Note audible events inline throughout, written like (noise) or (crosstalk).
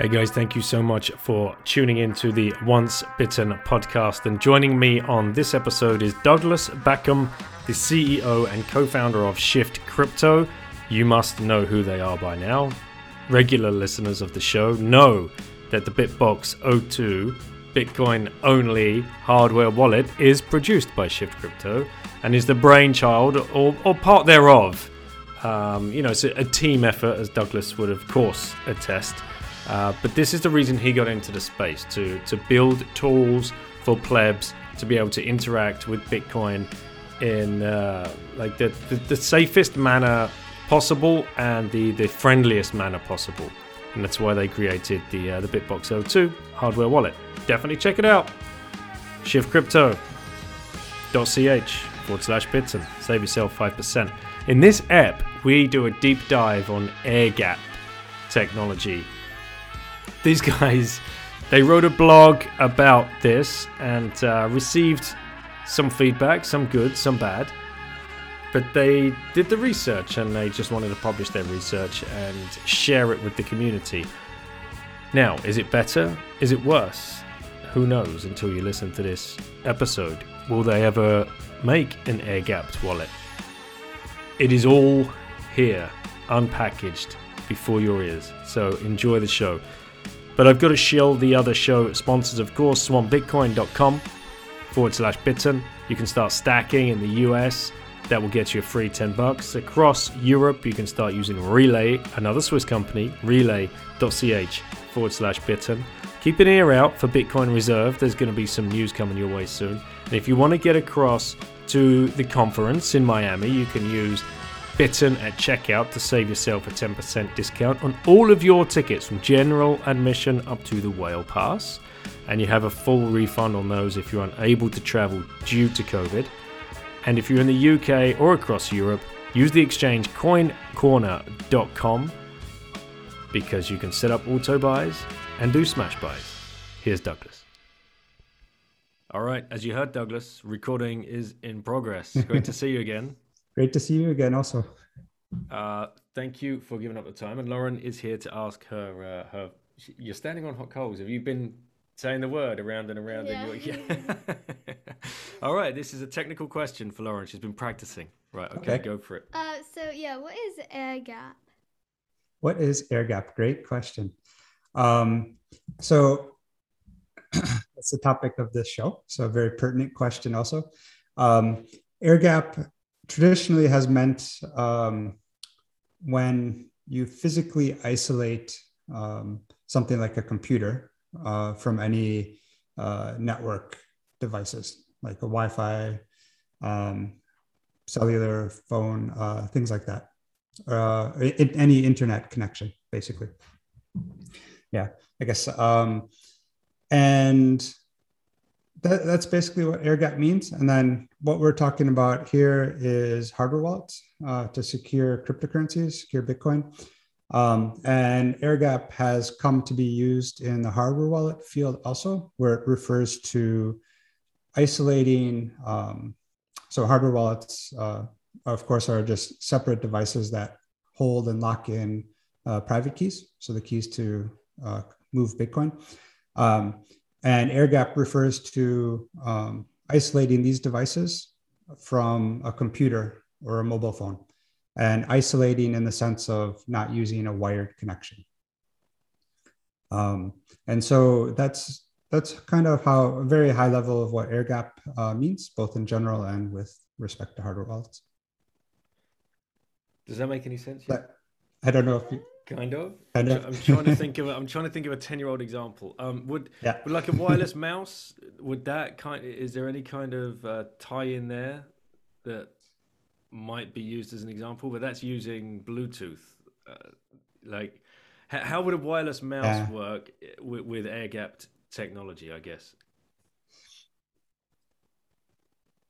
Hey guys, thank you so much for tuning in to the Once Bitten podcast. And joining me on this episode is Douglas Bakkum, the CEO and co founder of Shift Crypto. You must know who they are by now. Regular listeners of the show know that the Bitbox 02 Bitcoin only hardware wallet is produced by Shift Crypto and is the brainchild or, or part thereof. Um, you know, it's a, a, team effort, as Douglas would, of course, attest. Uh, but this is the reason he got into the space to, to build tools for plebs to be able to interact with Bitcoin in uh, like the, the, the safest manner possible and the, the friendliest manner possible. And that's why they created the uh, the Bitbox 02 hardware wallet. Definitely check it out. shiftcrypto.ch forward slash bitten. Save yourself 5%. In this app, we do a deep dive on air gap technology. These guys, they wrote a blog about this and uh, received some feedback, some good, some bad. But they did the research and they just wanted to publish their research and share it with the community. Now, is it better? Is it worse? Who knows until you listen to this episode? Will they ever make an air gapped wallet? It is all here, unpackaged before your ears. So enjoy the show. But I've got to shield the other show sponsors, of course, swanbitcoin.com forward slash bitten. You can start stacking in the US. That will get you a free 10 bucks. Across Europe, you can start using Relai, another Swiss company, relai.ch forward slash bitten. Keep an ear out for Bitcoin Reserve. There's going to be some news coming your way soon. And if you want to get across to the conference in Miami, you can use Bitten at checkout to save yourself a 10% discount on all of your tickets from general admission up to the whale pass. And you have a full refund on those if you're unable to travel due to COVID. And if you're in the UK or across Europe, use the exchange coincorner.com because you can set up auto buys and do smash buys. Here's Douglas. All right, as you heard, Douglas, recording is in progress. Great to see you again. Great to see you again, also. Uh, thank you for giving up the time. And Lauren is here to ask her. Uh, her you're standing on hot coals. Have you been saying the word around and around? Yeah. And (laughs) yeah. All right, this is a technical question for Lauren. She's been practicing. Right, okay, Okay. go for it. Uh, so yeah, what is air gap? What is air gap? Great question. Um, so (clears throat) that's the topic of this show. So a very pertinent question also. Um, air gap traditionally has meant um, when you physically isolate um, something like a computer uh, from any uh, network devices like a Wi-Fi, um, cellular phone, uh, things like that. Uh, any internet connection, basically. Yeah, I guess. Um, and that, that's basically what air gap means. And then what we're talking about here is hardware wallets uh, to secure cryptocurrencies, secure Bitcoin. Um, and air gap has come to be used in the hardware wallet field also, where it refers to isolating. Um, so hardware wallets, uh, of course, are just separate devices that hold and lock in uh, private keys. So the keys to uh, move Bitcoin. Um, and air gap refers to um, isolating these devices from a computer or a mobile phone and isolating in the sense of not using a wired connection. Um, and so that's that's kind of how a very high level of what air gap uh, means, both in general and with respect to hardware wallets. Does that make any sense? yet? I don't know if you, Kind of. Kind of. I'm trying to think of. A, I'm trying to think of a ten-year-old example. Um, would Yeah. would like a wireless mouse? Would that kind? Is there any kind of uh, tie-in there that might be used as an example? But that's using Bluetooth. Uh, like, How, would a wireless mouse yeah. work with, with air gapped technology? I guess.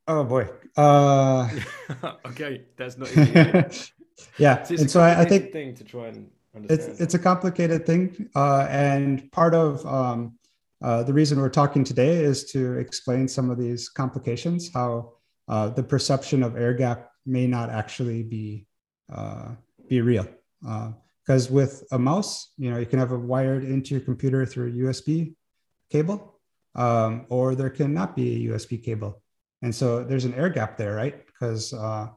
Oh boy. Uh... (laughs) okay, that's not. Easy. (laughs) Yeah, so and so I, I, think thing to try and. It's it's a complicated thing, uh, and part of um, uh, the reason we're talking today is to explain some of these complications, how uh, the perception of air gap may not actually be uh, be real. Because uh, with a mouse, you know, you can have it wired into your computer through a USB cable, um, or there cannot be a USB cable. And so there's an air gap there, right? Because uh,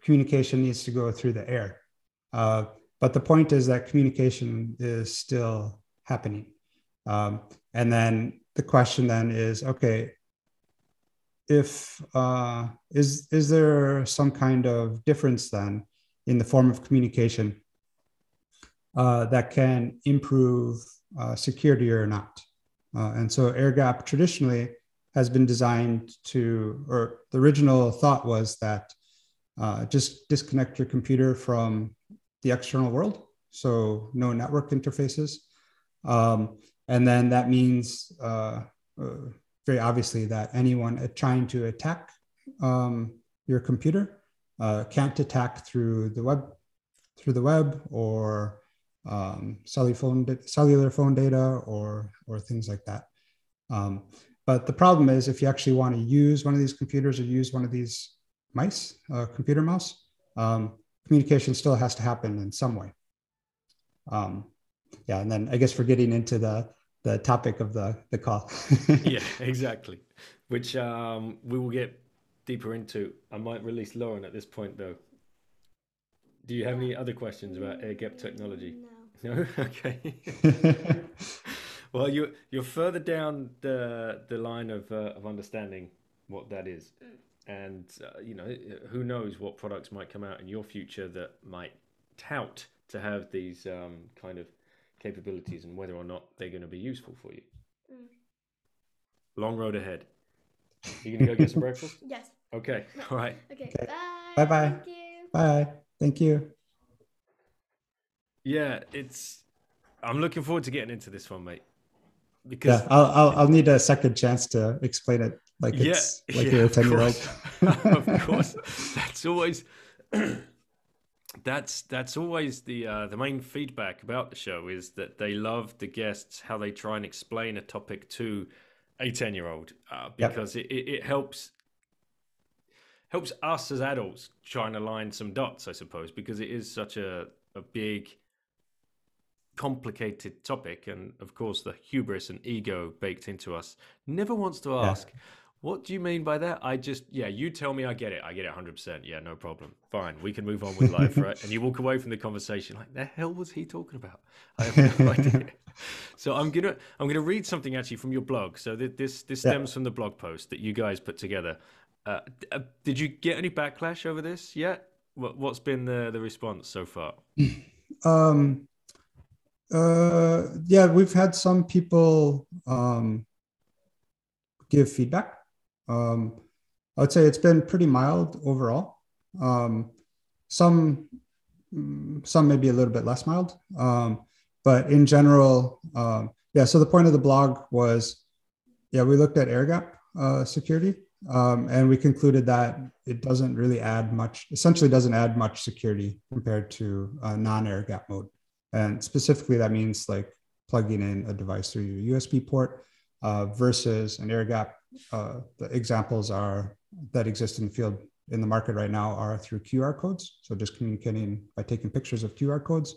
communication needs to go through the air. But the point is that communication is still happening. Um, and then the question then is, okay, if uh, is is there some kind of difference then in the form of communication uh, that can improve uh, security or not? Uh, and so air gap traditionally has been designed to, or the original thought was that uh, just disconnect your computer from the external world. So no network interfaces. Um, and then that means uh, uh, very obviously that anyone trying to attack um, your computer uh, can't attack through the web, through the web or um, cellular phone, cellular phone data or or things like that. Um, but the problem is if you actually want to use one of these computers or use one of these mice, uh, computer mouse, um, communication still has to happen in some way. Um, yeah, and then I guess we're getting into the the topic of the the call. (laughs) yeah, exactly. Which um, we will get deeper into. I might release Lauren at this point, though. Do you have any other questions about air gap technology? No. No. (laughs) okay. (laughs) well, you're you're further down the the line of uh, of understanding what that is, mm. And uh, you know who knows what products might come out in your future that might tout to have these um, kind of capabilities and whether or not they're going to be useful for you. Mm. Long road ahead. You gonna go get some breakfast? (laughs) Yes. Okay. (laughs) All right. Okay. okay. Bye. Bye. Bye. Thank you. Bye. Thank you. Yeah, it's. I'm looking forward to getting into this one, mate. Because yeah, I'll I'll, I'll need a second chance to explain it like yeah, it's (laughs) like yeah, you're a ten year old. of course, (laughs) that's always (clears throat) that's that's always the uh, the main feedback about the show is that they love the guests how they try and explain a topic to a 10 year old uh, because yep. it, it, it, helps helps us as adults try and align some dots i suppose because it is such a, a big complicated topic and of course the hubris and ego baked into us never wants to ask yeah. What do you mean by that? I just, yeah, you tell me I get it. I get it 100%. Yeah, no problem. Fine. We can move on with life, right? And you walk away from the conversation like, the hell was he talking about? (laughs) I have no (laughs) idea. So I'm going to, I'm going to read something actually from your blog. So th- this, this stems yeah. from the blog post that you guys put together. Uh, uh, did you get any backlash over this yet? What, what's been the, the response so far? (clears throat) Um, uh, yeah, we've had some people um, give feedback um, I would say it's been pretty mild overall. Um, some some maybe a little bit less mild, um, but in general, um, yeah. So the point of the blog was, yeah, we looked at air gap uh, security, um, and we concluded that it doesn't really add much. Essentially, doesn't add much security compared to non-air gap mode, and specifically that means like plugging in a device through your USB port uh, versus an air gap uh, the examples are that exist in the field in the market right now are through QR codes. So just communicating by taking pictures of QR codes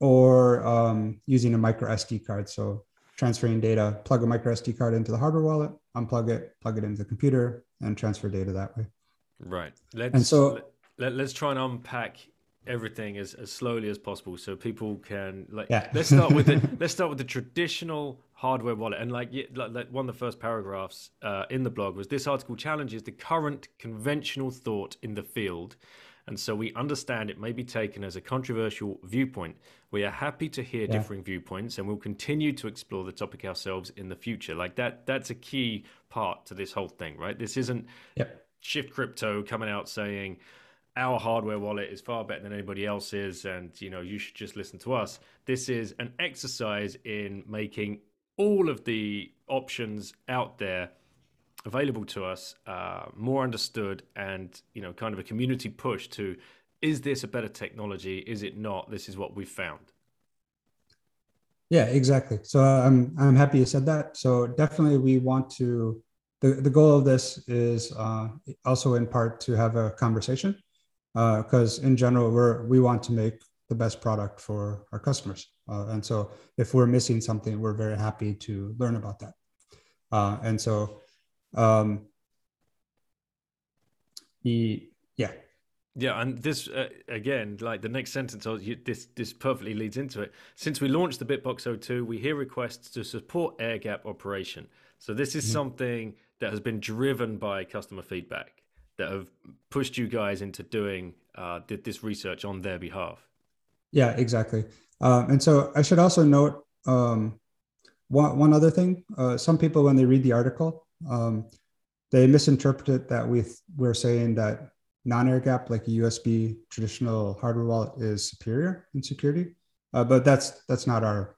or um, using a micro SD card. So transferring data, plug a micro SD card into the hardware wallet, unplug it, plug it into the computer, and transfer data that way. Right. Let's, and so let, us try and unpack everything as, as slowly as possible so people can like yeah. let's start with the (laughs) let's start with the traditional hardware wallet and like, like one of the first paragraphs uh, in the blog was this article challenges the current conventional thought in the field and so we understand it may be taken as a controversial viewpoint. We are happy to hear yeah. differing viewpoints and we'll continue to explore the topic ourselves in the future. Like that that's a key part to this whole thing, right? This isn't yep. Shift Crypto coming out saying our hardware wallet is far better than anybody else's, and you know you should just listen to us. This is an exercise in making all of the options out there available to us uh, more understood, and you know, kind of a community push to: is this a better technology? Is it not? This is what we've found. Yeah, exactly. So I'm I'm happy you said that. So definitely, we want to. The, the goal of this is uh, also in part to have a conversation because uh, in general we're we want to make the best product for our customers uh, and so if we're missing something we're very happy to learn about that uh, and so um, the yeah yeah, and this uh, again, like the next sentence, this this perfectly leads into it. Since we launched the Bitbox 02, we hear requests to support air gap operation. So this is mm-hmm. something that has been driven by customer feedback that have pushed you guys into doing uh, this research on their behalf. Yeah, exactly. Um, and so I should also note um, one, one other thing. Uh, some people, when they read the article, um, they misinterpret that we we're saying that non-air gap, like a USB traditional hardware wallet, is superior in security. Uh, but that's that's not our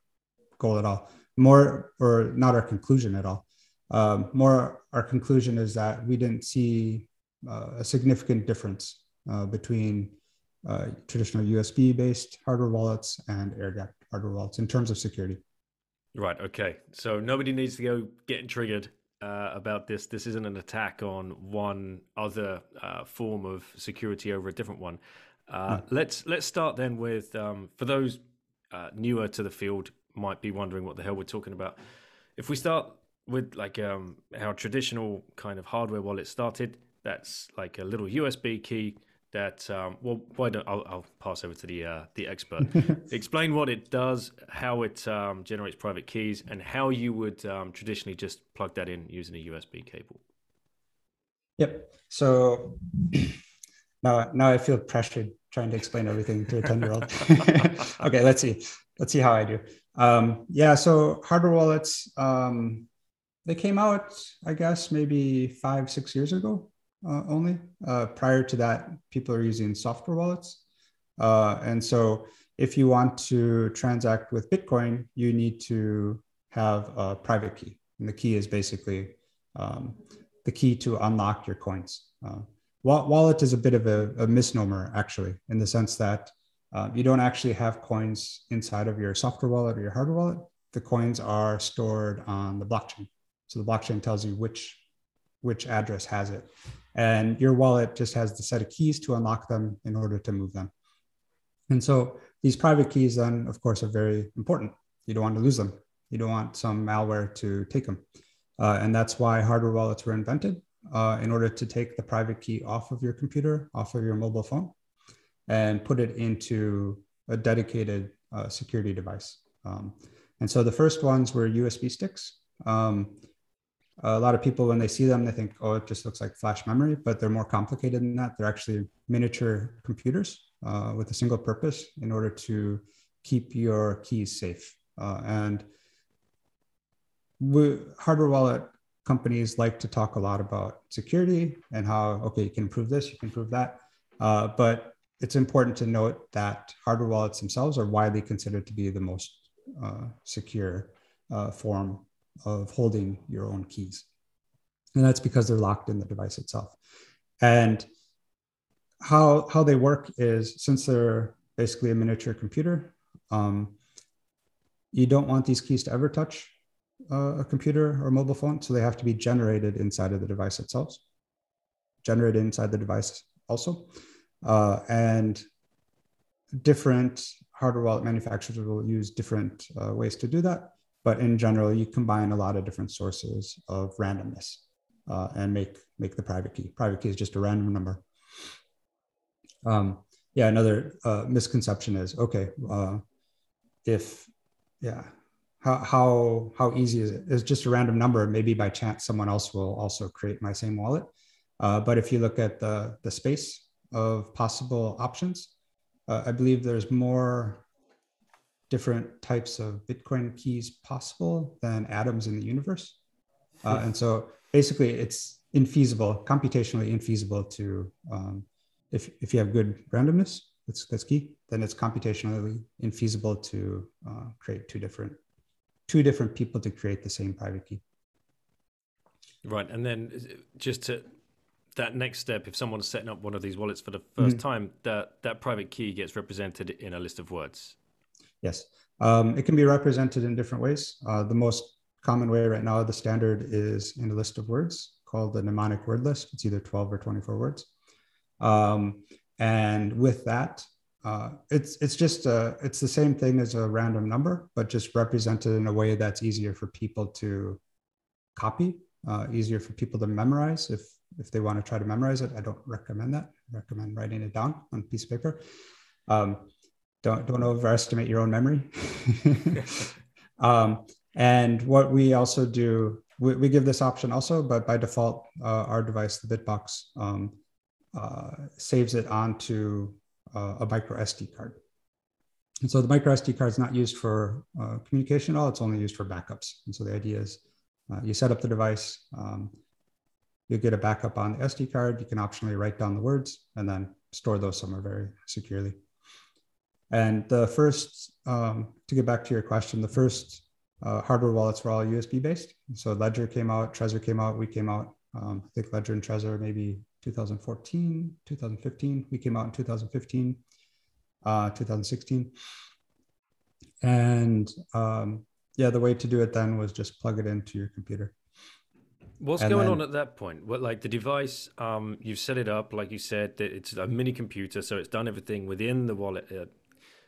goal at all. More or not our conclusion at all. Um, more our conclusion is that we didn't see a significant difference uh, between uh, traditional USB based hardware wallets and air gap hardware wallets in terms of security. Right. Okay. So nobody needs to go getting triggered uh, about this. This isn't an attack on one other uh, form of security over a different one. Uh, hmm. Let's let's start then with um, for those uh, newer to the field might be wondering what the hell we're talking about. If we start with like um, how traditional kind of hardware wallet started, that's like a little USB key that um, well why don't I'll, I'll, pass over to the uh, the expert. (laughs) Explain what it does how it um, generates private keys and how you would um, traditionally just plug that in using a USB cable. Yep. So (clears throat) now now I feel pressured trying to explain everything to a 10 year old (laughs) okay let's see. Let's see how I do. Um, yeah so hardware wallets um, they came out I guess maybe five six years ago uh, only. Uh, prior to that, people are using software wallets. Uh, and so if you want to transact with Bitcoin, you need to have a private key. And the key is basically um, the key to unlock your coins. Uh, wallet is a bit of a, a, misnomer, actually, in the sense that uh, you don't actually have coins inside of your software wallet or your hardware wallet. The coins are stored on the blockchain. So the blockchain tells you which which address has it and your wallet just has the set of keys to unlock them in order to move them. And so these private keys then, of course, are very important. You don't want to lose them. You don't want some malware to take them. Uh, and that's why hardware wallets were invented uh, in order to take the private key off of your computer, off of your mobile phone, and put it into a dedicated uh, security device. Um, and so the first ones were USB sticks. Um, a lot of people when they see them they think oh it just looks like flash memory but they're more complicated than that. They're actually miniature computers uh, with a single purpose in order to keep your keys safe. Uh, and we, hardware wallet companies like to talk a lot about security and how okay you can improve this you can improve that. Uh, but it's important to note that hardware wallets themselves are widely considered to be the most uh, secure uh, form of holding your own keys. And that's because they're locked in the device itself. And how, how they work is since they're basically a miniature computer, um, you don't want these keys to ever touch uh, a computer or mobile phone. So they have to be generated inside of the device itself, generated inside the device also. Uh, and different hardware wallet manufacturers will use different uh, ways to do that. But in general, you combine a lot of different sources of randomness uh, and make make the private key. Private key is just a random number. Um, yeah, another uh, misconception is okay. Uh, if yeah, how how how easy is it? It's just a random number. Maybe by chance someone else will also create my same wallet. Uh, but if you look at the the space of possible options, uh, I believe there's more different types of Bitcoin keys possible than atoms in the universe. Uh, and so basically, it's infeasible, computationally infeasible to um, if, if you have good randomness, that's, that's key, then it's computationally infeasible to uh, create two different, two different people to create the same private key. Right. And then just to that next step, if someone's setting up one of these wallets for the 1st mm-hmm. time, that, that private key gets represented in a list of words. Yes. Um, it can be represented in different ways. Uh, the most common way right now, the standard is in a list of words called the mnemonic word list. It's either 12 or 24 words. Um, and with that, uh, it's it's just a, it's the same thing as a random number, but just represented in a way that's easier for people to copy, uh, easier for people to memorize if if they want to try to memorize it. I don't recommend that. I recommend writing it down on a piece of paper. Um, don't don't overestimate your own memory. (laughs) (laughs) um, and what we also do, we, we, give this option also, but by default, uh, our device, the Bitbox, um, uh, saves it onto uh, a micro SD card. And so the micro SD card is not used for uh, communication at all. It's only used for backups. And so the idea is uh, you set up the device, um, you get a backup on the SD card. You can optionally write down the words and then store those somewhere very securely. And the first, um, to get back to your question, the first uh, hardware wallets were all USB based. So Ledger came out, Trezor came out, we came out. Um, I think Ledger and Trezor maybe 2014, 2015. We came out in 2015, uh, 2016. And um, yeah, the way to do it then was just plug it into your computer. What's and going then, on at that point? What like the device? Um, you've set it up, like you said, that it's a mini computer, so it's done everything within the wallet.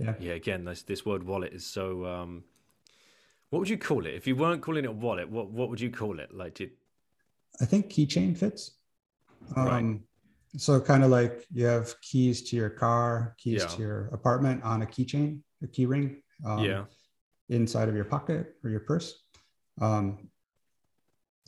Yeah. Yeah. Again, this this word wallet is so. Um, what would you call it if you weren't calling it a wallet? What what would you call it? Like, did I think keychain fits? Um, right. So kind of like you have keys to your car, keys yeah. to your apartment on a keychain, a key ring. Um, yeah. Inside of your pocket or your purse. Um,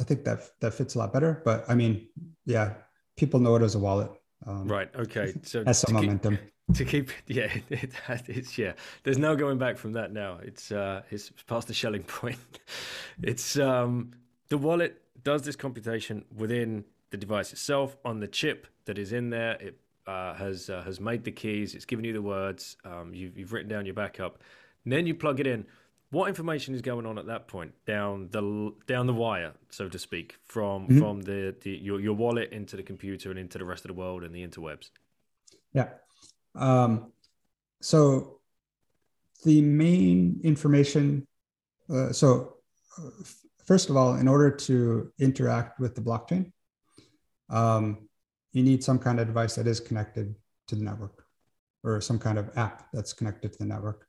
I think that that fits a lot better. But I mean, yeah, people know it as a wallet. Um, right. Okay. So has some momentum. Keep, (laughs) to keep, (laughs) yeah, (laughs) it, it's yeah. There's no going back from that now. It's uh, it's past the Schelling point. it's um, the wallet does this computation within the device itself on the chip that is in there. It uh, has uh, has made the keys. It's given you the words. Um, you've, you've written down your backup. And then you plug it in what information is going on at that point down the down the wire, so to speak, from mm-hmm. from the, the your your wallet into the computer and into the rest of the world and the interwebs? Yeah. Um, so the main information. Uh, so uh, first of all, in order to interact with the blockchain, um, you need some kind of device that is connected to the network, or some kind of app that's connected to the network.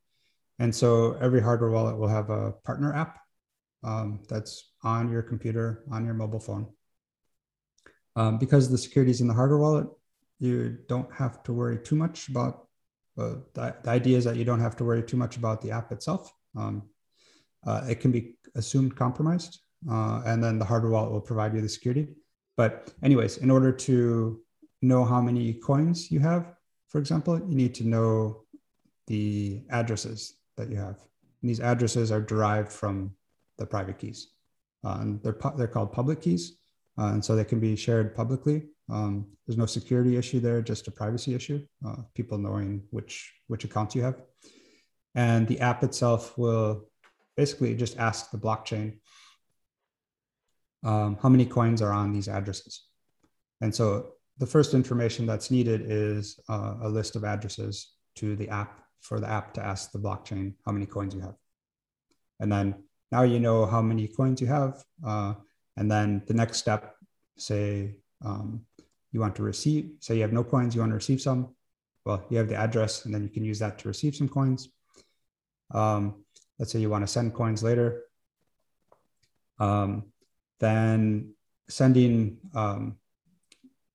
And so every hardware wallet will have a partner app um, that's on your computer, on your mobile phone. Um, because the security is in the hardware wallet, you don't have to worry too much about uh, the, the, idea is that you don't have to worry too much about the app itself. Um, uh, it can be assumed compromised, uh, and then the hardware wallet will provide you the security. But, anyways, in order to know how many coins you have, for example, you need to know the addresses that you have. And these addresses are derived from the private keys. Uh, and they're, they're called public keys. Uh, and so they can be shared publicly. Um, there's no security issue there, just a privacy issue, uh, people knowing which, which accounts you have. And the app itself will basically just ask the blockchain um, how many coins are on these addresses. And so the first information that's needed is uh, a list of addresses to the app for the app to ask the blockchain how many coins you have. And then now you know how many coins you have. Uh, and then the next step, say um, you want to receive, say you have no coins, you want to receive some. Well, you have the address, and then you can use that to receive some coins. Um, let's say you want to send coins later. Um, then sending um,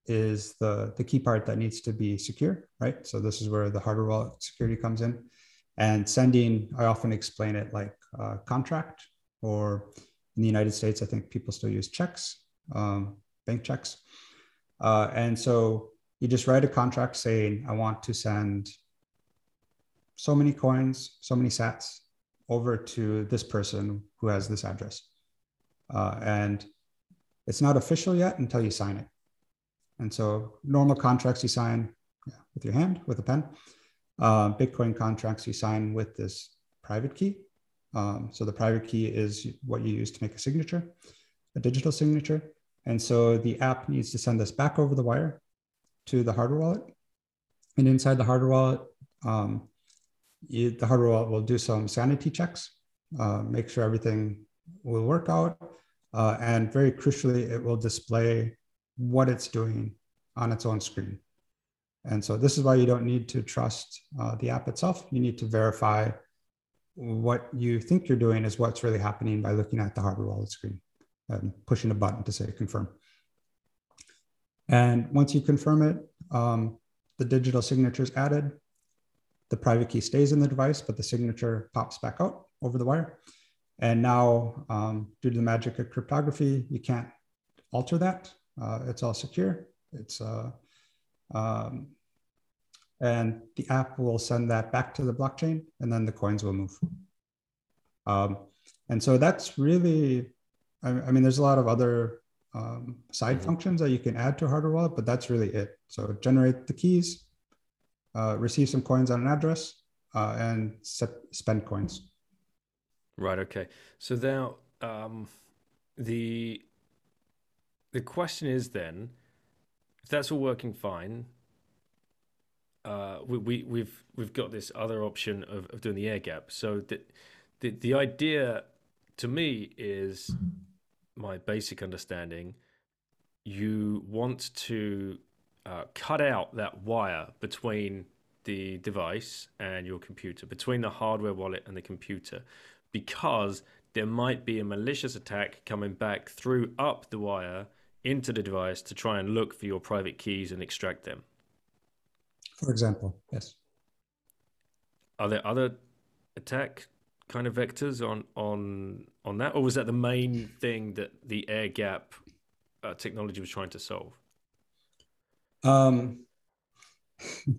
is the, the key part that needs to be secure, right? So this is where the hardware wallet security comes in. And sending, I often explain it like contract, or in the United States, I think people still use checks, um, bank checks. Uh, and so you just write a contract saying, I want to send so many coins, so many sats over to this person who has this address. Uh, and it's not official yet until you sign it. And so normal contracts you sign, with your hand with a pen. Uh, Bitcoin contracts you sign with this private key. Um, so the private key is what you use to make a signature, a digital signature. And so the app needs to send this back over the wire to the hardware wallet. And inside the hardware wallet, um, you, the hardware wallet will do some sanity checks, uh, make sure everything will work out. Uh, and very crucially, it will display what it's doing on its own screen. And so this is why you don't need to trust uh, the app itself. You need to verify what you think you're doing is what's really happening by looking at the hardware wallet screen and pushing a button to say confirm. And once you confirm it, um, the digital signature is added. The private key stays in the device, but the signature pops back out over the wire. And now, um, due to the magic of cryptography, you can't alter that. Uh, it's all secure. It's uh, um, and the app will send that back to the blockchain, and then the coins will move. Um, and so that's really, I, I, mean, there's a lot of other um, side mm-hmm. functions that you can add to a hardware wallet, but that's really it. So generate the keys, uh, receive some coins on an address, uh, and set, spend coins. Right. Okay. So now um, the the question is then, if that's all working fine, uh, we, we we've we've got this other option of, of doing the air gap. So the, the the idea to me is my basic understanding. You want to uh, cut out that wire between the device and your computer, between the hardware wallet and the computer, because there might be a malicious attack coming back through up the wire into the device to try and look for your private keys and extract them. For example, yes. Are there other attack kind of vectors on on on that, or was that the main thing that the air gap uh, technology was trying to solve? Um, (laughs) you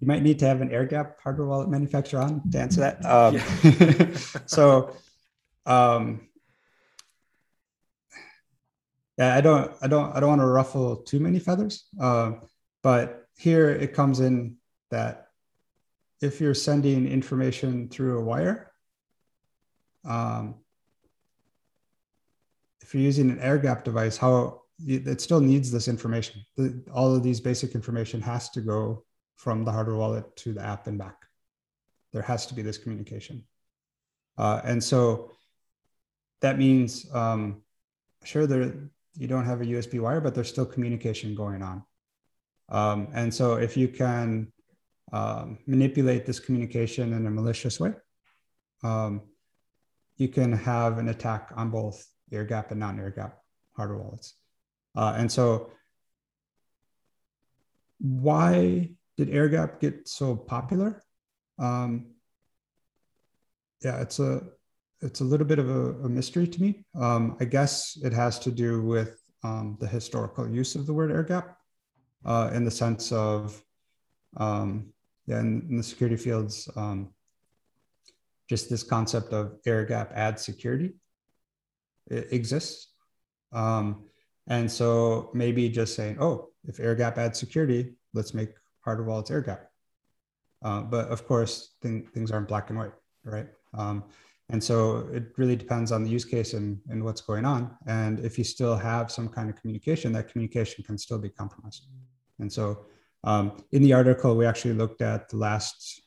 might need to have an air gap hardware wallet manufacturer on to answer that. Um, yeah. (laughs) so, um, yeah, I don't, I don't, I don't want to ruffle too many feathers, uh, but here it comes in that if you're sending information through a wire, um, if you're using an air gap device, how it still needs this information. The, all of these basic information has to go from the hardware wallet to the app and back. There has to be this communication. Uh, and so that means, um, sure, there you don't have a USB wire, but there's still communication going on. Um, and so if you can um, manipulate this communication in a malicious way, um, you can have an attack on both air gap and non air gap hardware wallets. Uh, and so why did air gap get so popular? Um, yeah, it's a it's a little bit of a, a mystery to me. Um, I guess it has to do with um, the historical use of the word air gap uh, in the sense of, um, yeah, in, in, the security fields, um, just this concept of air gap adds security it exists. Um, and so maybe just saying, oh, if air gap adds security, let's make hardware wallets air gap. Uh, but of course, th- things aren't black and white, right? Um, and so it really depends on the use case and, and what's going on. And if you still have some kind of communication, that communication can still be compromised. And so um, in the article, we actually looked at the last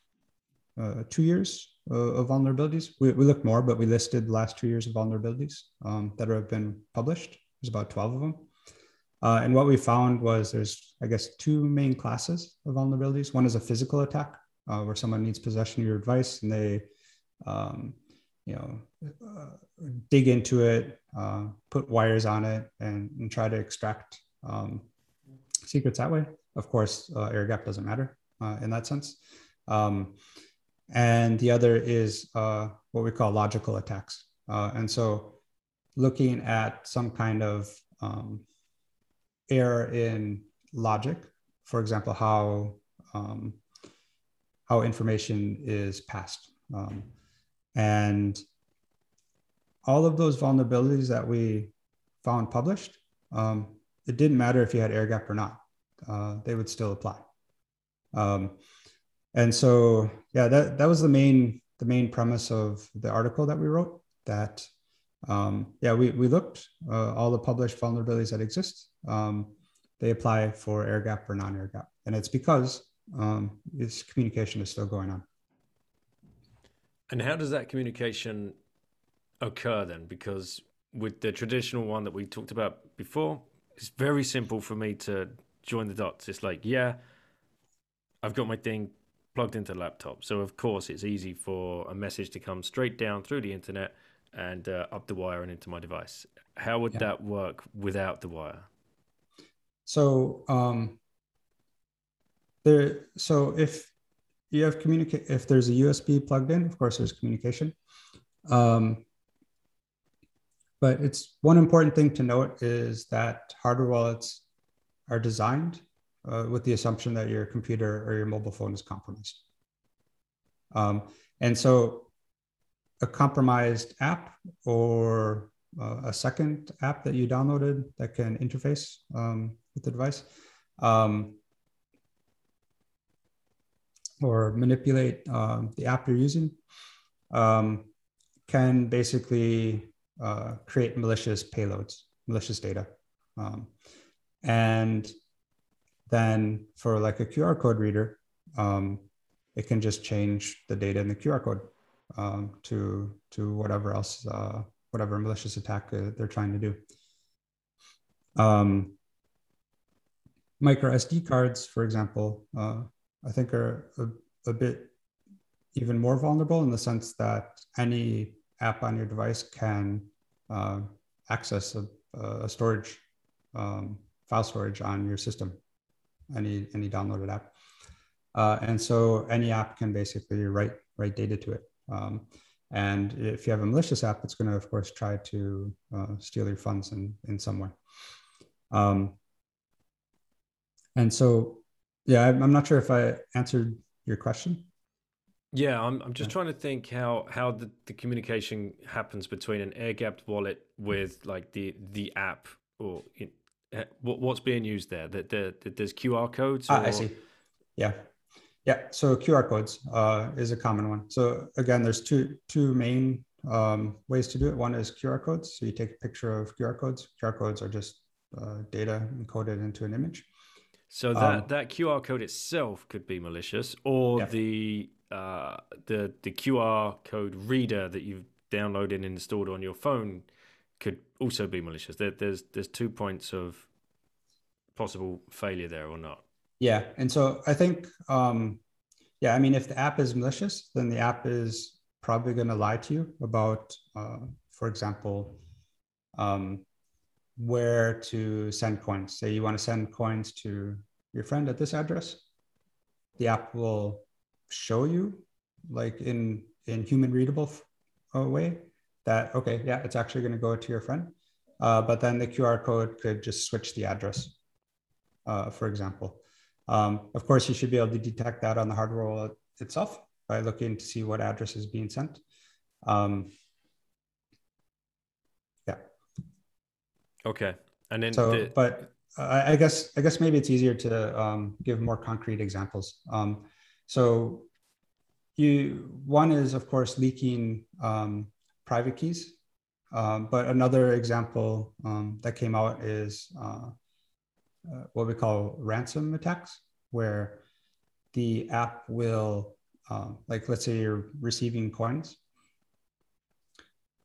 uh, two years uh, of vulnerabilities. We, we, looked more, but we listed the last two years of vulnerabilities um, that have been published. There's about 12 of them. Uh, and what we found was there's, I guess, two main classes of vulnerabilities. One is a physical attack, uh, where someone needs possession of your device and they, um, you know, uh, dig into it, uh, put wires on it, and, and try to extract um, secrets that way. Of course, uh, air gap doesn't matter uh, in that sense. Um, and the other is uh, what we call logical attacks. Uh, and so looking at some kind of um, error in logic, for example, how, um, how information is passed. Um, and all of those vulnerabilities that we found published, um, it didn't matter if you had air gap or not. Uh, they would still apply. Um, and so, yeah, that, that was the main the main premise of the article that we wrote. That um, yeah, we we looked uh, all the published vulnerabilities that exist. Um, they apply for air gap or non air gap, and it's because um, this communication is still going on. And how does that communication occur then? Because with the traditional one that we talked about before, it's very simple for me to join the dots. It's like, yeah, I've got my thing plugged into the laptop. So, of course, it's easy for a message to come straight down through the internet and uh, up the wire and into my device. How would yeah. that work without the wire? So, um, there, so if you have communicate, if there's a USB plugged in, of course, there's communication. Um, but it's one important thing to note is that hardware wallets are designed uh, with the assumption that your computer or your mobile phone is compromised. Um, and so a compromised app or uh, a second app that you downloaded that can interface um, with the device um, or manipulate uh, the app you're using um, can basically uh, create malicious payloads, malicious data. Um, and then for like a QR code reader, um, it can just change the data in the QR code um, to, to whatever else, uh, whatever malicious attack uh, they're trying to do. Um, micro SD cards, for example, uh, I think are a, a bit even more vulnerable in the sense that any app on your device can uh, access a, a storage um, file storage on your system, any any downloaded app. Uh, and so any app can basically write write data to it. Um, and if you have a malicious app, it's going to, of course, try to uh, steal your funds in, in some way. Um, and so, yeah, I'm, not sure if I answered your question. Yeah, I'm I'm just trying to think how how the, the communication happens between an air gapped wallet with like the the app or what what's being used there. That the, the, there's QR codes. Ah, I see. Yeah, yeah. So QR codes uh, is a common one. So again, there's two two main um, ways to do it. One is QR codes. So you take a picture of QR codes. QR codes are just uh, data encoded into an image. So that um, that QR code itself could be malicious, or yeah. the uh, the the QR code reader that you've downloaded and installed on your phone could also be malicious. There, there's there's two points of possible failure there or not. Yeah, and so I think, um, yeah, I mean, if the app is malicious, then the app is probably going to lie to you about, uh, for example, um, where to send coins. Say you want to send coins to your friend at this address, the app will show you like in in human readable way that okay yeah it's actually going to go to your friend. Uh, but then the qr code could just switch the address uh, for example. Um, of course you should be able to detect that on the hardware itself by looking to see what address is being sent. Um, okay. And then so the... but I, I guess i guess maybe it's easier to um, give more concrete examples. Um, so you one is of course leaking um, private keys, um, but another example um, that came out is uh, uh, what we call ransom attacks, where the app will, um, like let's say you're receiving coins,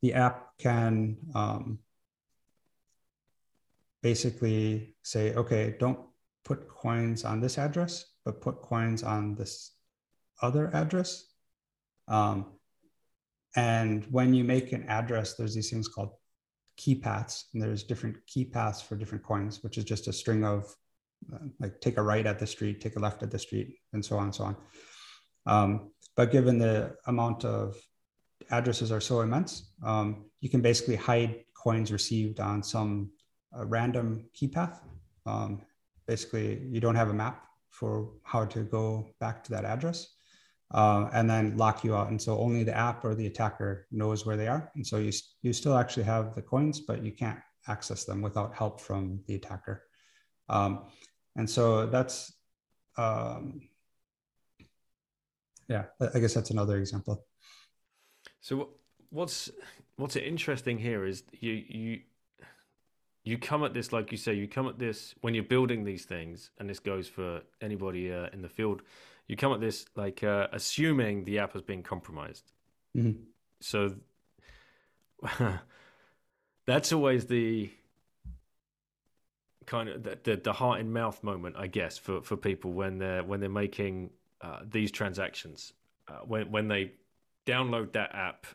the app can um, basically say, okay, don't put coins on this address, but put coins on this other address. Um, and when you make an address, there's these things called key paths, and there's different key paths for different coins, which is just a string of uh, like take a right at the street, take a left at the street, and so on and so on. Um, but given the amount of addresses are so immense, um, you can basically hide coins received on some uh, random key path. Um, basically, you don't have a map for how to go back to that address. Uh, and then lock you out. And so only the app or the attacker knows where they are. And so you, you still actually have the coins, but you can't access them without help from the attacker. Um, and so that's, um, yeah, I guess that's another example. So what's what's interesting here is you you you come at this like you say you come at this when you're building these things and this goes for anybody uh, in the field you come at this like uh, assuming the app has been compromised mm-hmm. so (laughs) that's always the kind of the, the, the heart in mouth moment i guess for for people when they're when they're making uh, these transactions uh, when when they download that app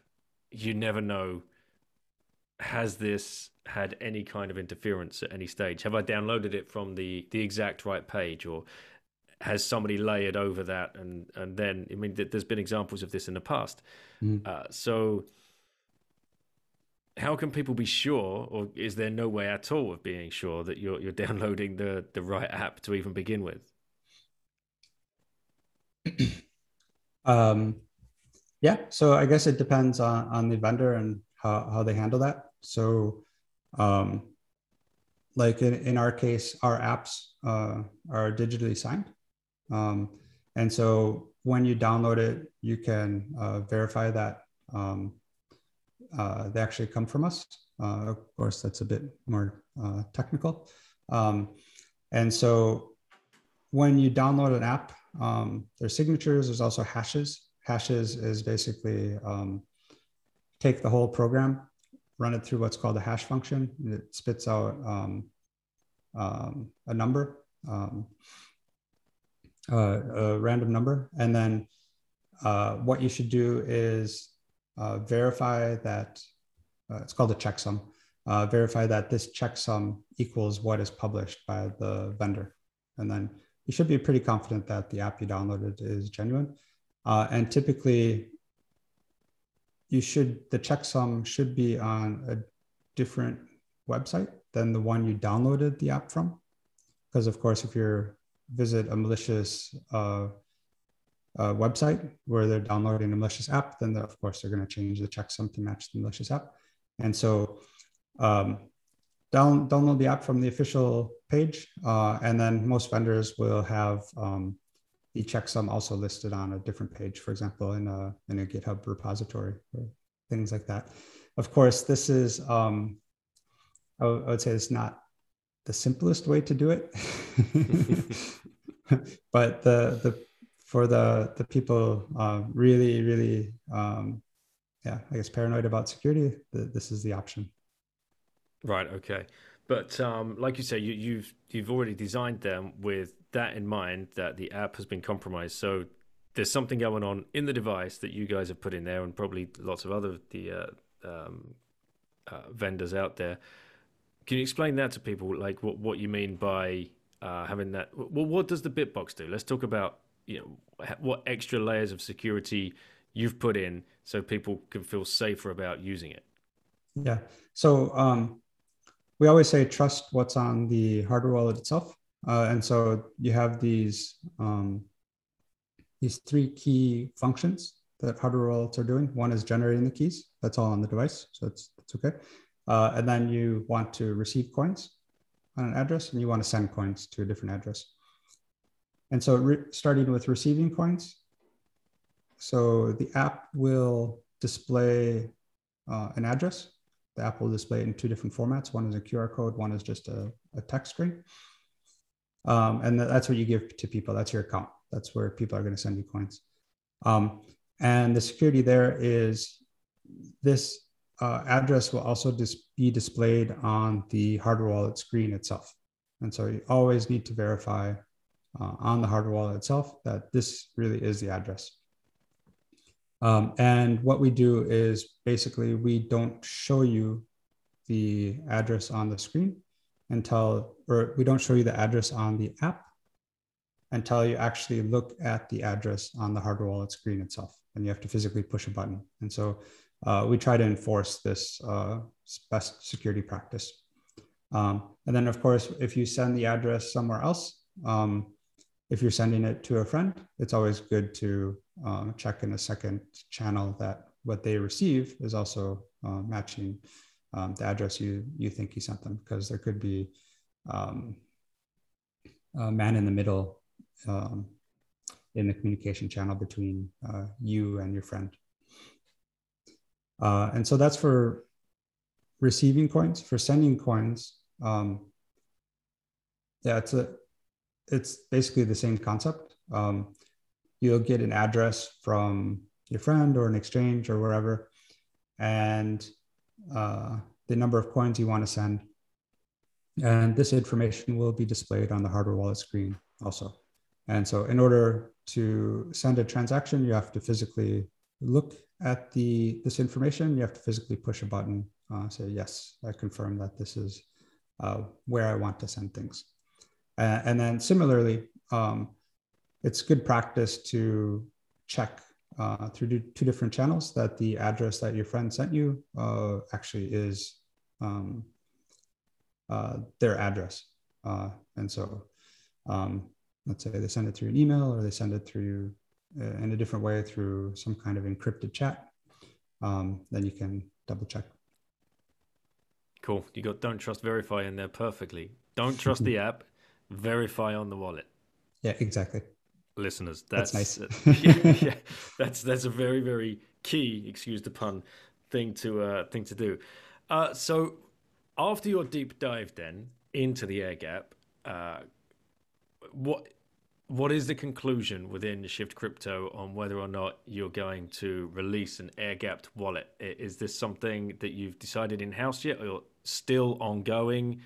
you never know has this had any kind of interference at any stage? Have i downloaded it from the the exact right page or has somebody layered over that and and then i mean there's been examples of this in the past. Mm. uh, so how can people be sure or is there no way at all of being sure that you're you're downloading the the right app to even begin with? (clears throat) Um yeah so i guess it depends on on the vendor and how, how they handle that so um like in, in our case our apps uh, are digitally signed um, and so when you download it you can uh, verify that um, uh, they actually come from us. Uh, of course, that's a bit more uh, technical. Um, and so when you download an app, um, there's signatures, there's also hashes. Hashes is basically um, take the whole program, run it through what's called a hash function. It spits out um, um, a number, um, uh, a random number. And then uh, what you should do is uh, verify that uh, it's called a checksum. Uh, verify that this checksum equals what is published by the vendor, and then you should be pretty confident that the app you downloaded is genuine. Uh, and typically, you should the checksum should be on a different website than the one you downloaded the app from, because of course, if you visit a malicious uh, uh, website where they're downloading a malicious app, then of course they're going to change the checksum to match the malicious app. And so um, down, download the app from the official page, uh, and then most vendors will have um, the checksum also listed on a different page, for example, in a, in a GitHub repository or things like that. Of course, this is, um, I, would say it's not the simplest way to do it. (laughs) but the, the for the the people uh, really really um, yeah I guess paranoid about security, the, this is the option. Right. Okay. But um, like you say, you, you've you've already designed them with that in mind that the app has been compromised. So there's something going on in the device that you guys have put in there, and probably lots of other the uh, um, uh, vendors out there. Can you explain that to people, like what what you mean by uh, having that? Well, what does the Bitbox do? Let's talk about you know what extra layers of security you've put in so people can feel safer about using it yeah so um, we always say trust what's on the hardware wallet itself uh, and so you have these um, these three key functions that hardware wallets are doing one is generating the keys that's all on the device so it's, it's okay uh, and then you want to receive coins on an address and you want to send coins to a different address and so re- starting with receiving coins. So the app will display uh, an address. The app will display it in two different formats. One is a QR code, one is just a, a text string. Um, and that's what you give to people. That's your account. That's where people are going to send you coins. Um, and the security there is this uh, address will also dis- be displayed on the hardware wallet screen itself. And so you always need to verify uh, on the hardware wallet itself that this really is the address. Um, and what we do is basically we don't show you the address on the screen until, or we don't show you the address on the app until you actually look at the address on the hardware wallet screen itself. And you have to physically push a button. And so uh, we try to enforce this uh, best security practice. Um, and then, of course, if you send the address somewhere else, um, if you're sending it to a friend, it's always good to um, check in a second channel that what they receive is also uh, matching um, the address you you think you sent them because there could be um, a man in the middle um, in the communication channel between uh, you and your friend. Uh, and so that's for receiving coins. For sending coins, um, yeah, it's a it's basically the same concept. Um, you'll get an address from your friend or an exchange or wherever, and uh, the number of coins you want to send. And this information will be displayed on the hardware wallet screen also. And so, in order to send a transaction, you have to physically look at the this information. You have to physically push a button, uh, say yes, I confirm that this is uh, where I want to send things. And then similarly, um, it's good practice to check uh, through two different channels that the address that your friend sent you uh, actually is um, uh, their address. Uh, and so, um, let's say they send it through an email or they send it through uh, in a different way through some kind of encrypted chat, um, then you can double check. Cool. You got don't trust verify in there perfectly. Don't trust the (laughs) app, verify on the wallet. Yeah, exactly listeners. That's, that's nice. yeah, (laughs) (laughs) yeah, that's that's a very very key, excuse the pun, thing to uh, thing to do. Uh, so after your deep dive then into the air gap, uh, what what is the conclusion within Shift Crypto on whether or not you're going to release an air gapped wallet? Is this something that you've decided in house yet, or still ongoing?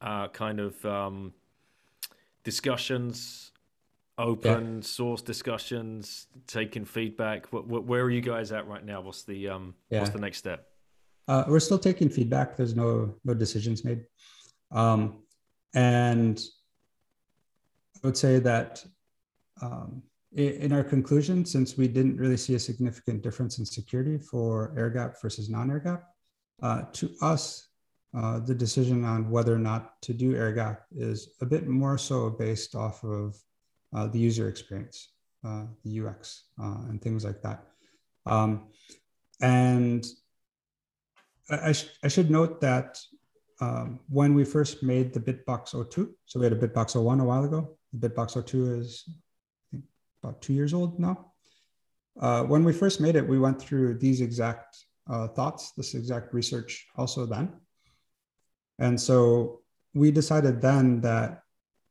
Uh, kind of um, discussions open yeah. source discussions, taking feedback? What, what, where are you guys at right now? What's the um, yeah. what's the next step? Uh, we're still taking feedback. There's no no decisions made, um, and I would say that um, in, our conclusion, since we didn't really see a significant difference in security for air gap versus non-air gap, uh, to us, uh, the decision on whether or not to do air gap is a bit more so based off of uh, the user experience, uh, the UX, uh, and things like that. Um, and I, sh- I, should note that um, when we first made the Bitbox 02, so we had a Bitbox 01 a while ago. The Bitbox 02 is think, about two years old now. Uh, when we first made it, we went through these exact uh, thoughts, this exact research also then. And so we decided then that,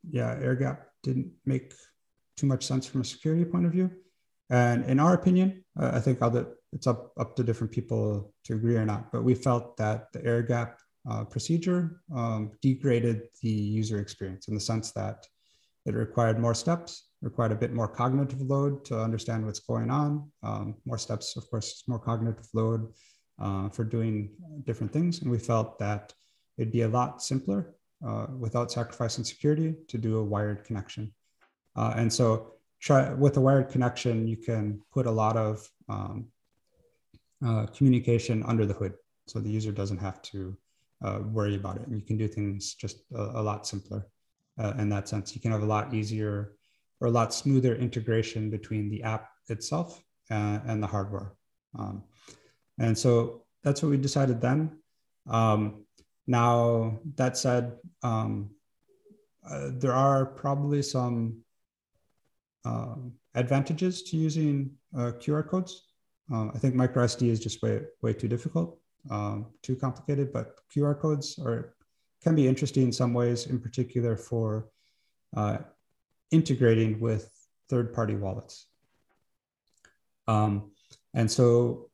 yeah, air gap didn't make too much sense from a security point of view. And in our opinion, uh, I think it's up up to different people to agree or not. But we felt that the air gap uh, procedure um, degraded the user experience in the sense that it required more steps, required a bit more cognitive load to understand what's going on. Um, more steps, of course, more cognitive load uh, for doing different things. And we felt that it'd be a lot simpler uh, without sacrificing security to do a wired connection. Uh, and so try with a wired connection, you can put a lot of um, uh, communication under the hood. So the user doesn't have to uh, worry about it. And you can do things just a, a lot simpler uh, in that sense. You can have a lot easier or a lot smoother integration between the app itself uh, and the hardware. Um, and so that's what we decided then. Um, now, that said, um, uh, there are probably some um, advantages to using uh, QR codes. Um, I think microSD is just way way too difficult, um, too complicated. But QR codes are can be interesting in some ways, in particular for uh, integrating with third-party wallets. Um, and so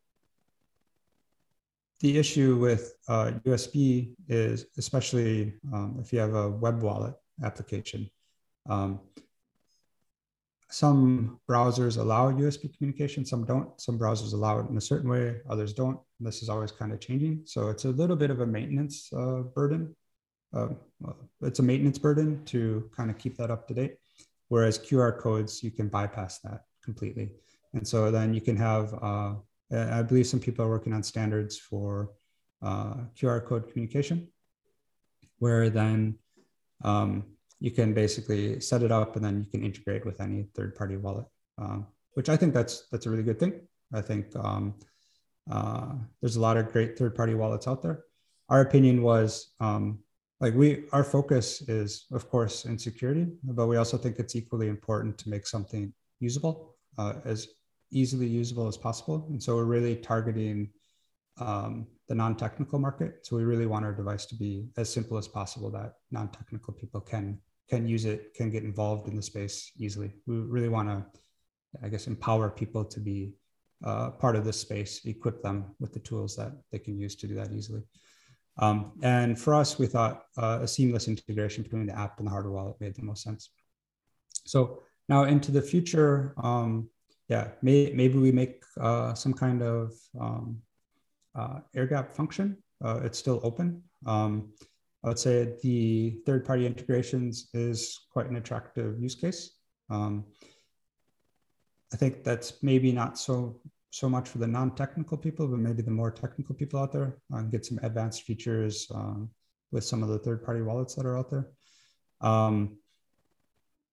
the issue with uh, USB is, especially um, if you have a web wallet application, um, some browsers allow USB communication, some don't. Some browsers allow it in a certain way, others don't. This is always kind of changing. So it's a little bit of a maintenance uh, burden. Uh, it's a maintenance burden to kind of keep that up to date. Whereas QR codes, you can bypass that completely. And so then you can have, uh, I believe some people are working on standards for uh, QR code communication, where then um, you can basically set it up and then you can integrate with any third party wallet, um, which I think that's that's a really good thing. I think um, uh, there's a lot of great third party wallets out there. Our opinion was um, like we our focus is of course in security, but we also think it's equally important to make something usable, uh, as easily usable as possible. And so we're really targeting um, the non-technical market. So we really want our device to be as simple as possible that non-technical people can can use it, can get involved in the space easily. We really want to, I guess, empower people to be uh, part of this space, equip them with the tools that they can use to do that easily. Um, and for us, we thought uh, a seamless integration between the app and the hardware wallet made the most sense. So now into the future, um, yeah, may, maybe we make uh, some kind of um, uh, air gap function. Uh, it's still open. Um, I would say the third-party integrations is quite an attractive use case. Um, I think that's maybe not so so much for the non-technical people, but maybe the more technical people out there uh, get some advanced features um, with some of the third-party wallets that are out there. Um,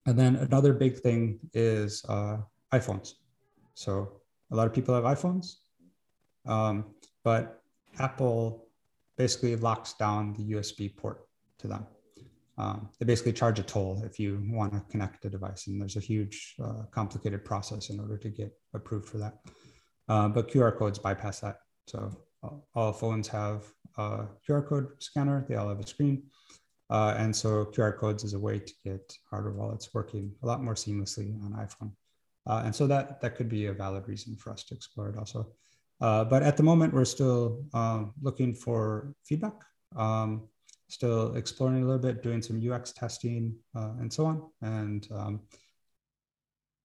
and then another big thing is uh, iPhones. So a lot of people have iPhones, um, but Apple basically locks down the USB port to them. Um, they basically charge a toll if you want to connect a device, and there's a huge, uh, complicated process in order to get approved for that. Uh, but QR codes bypass that. So all phones have a QR code scanner. They all have a screen. Uh, and so QR codes is a way to get hardware wallets working a lot more seamlessly on iPhone. Uh, and so that, that could be a valid reason for us to explore it also. Uh, but at the moment, we're still um, looking for feedback, um, still exploring a little bit, doing some UX testing uh, and so on. And um,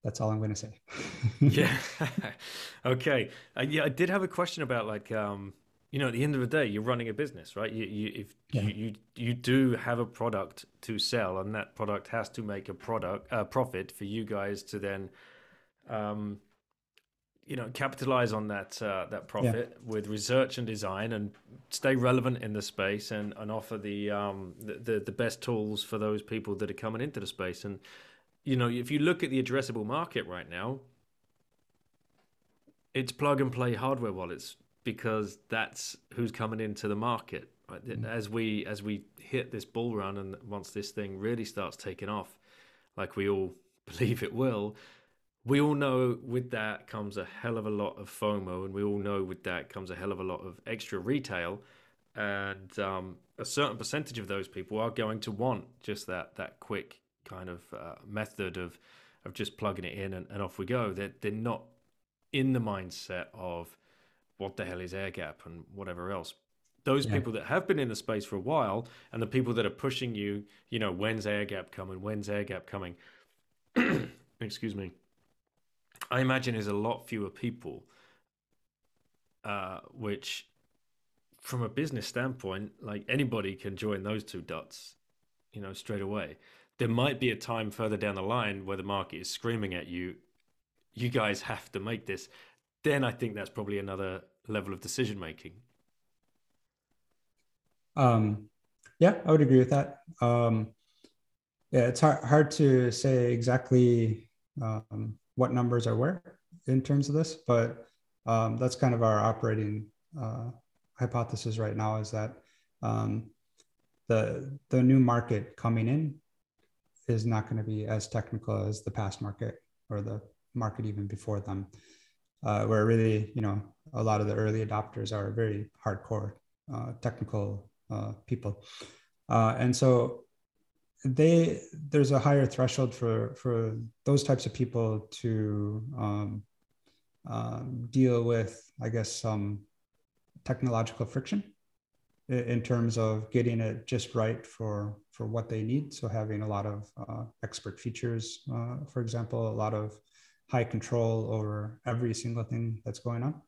that's all I'm going to say. (laughs) yeah. (laughs) okay. Uh, yeah, I did have a question about like, um, you know, at the end of the day, you're running a business, right? You, you if yeah. you, you you do have a product to sell, and that product has to make a product uh, profit for you guys to then, um, you know, capitalize on that uh, that profit yeah. with research and design, and stay relevant in the space, and and offer the um the, the the best tools for those people that are coming into the space, and you know, if you look at the addressable market right now, it's plug and play hardware wallets because that's who's coming into the market. Right? Mm-hmm. As we as we hit this bull run, and once this thing really starts taking off, like we all (laughs) believe it will, we all know with that comes a hell of a lot of FOMO, and we all know with that comes a hell of a lot of extra retail, and um, a certain percentage of those people are going to want just that that quick kind of uh, method of of just plugging it in and, and off we go. They're they're not in the mindset of what the hell is air gap and whatever else. Those yeah. people that have been in the space for a while and the people that are pushing you, you know, when's air gap coming? When's air gap coming? (clears throat) Excuse me. I imagine is a lot fewer people, uh, which, from a business standpoint, like anybody can join those two dots, you know, straight away there might be a time further down the line where the market is screaming at you, you guys have to make this. Then I think that's probably another level of decision making. Um, yeah, I would agree with that. Um, yeah, it's hard, hard to say exactly um, what numbers are where in terms of this, but um, that's kind of our operating uh, hypothesis right now is that um, the the new market coming in is not going to be as technical as the past market or the market even before them, uh, where really, you know, a lot of the early adopters are very hardcore uh, technical uh, people. Uh, and so they there's a higher threshold for for those types of people to um, um, deal with, I guess, some technological friction in terms of getting it just right for for what they need. So having a lot of uh, expert features, uh, for example, a lot of high control over every single thing that's going on.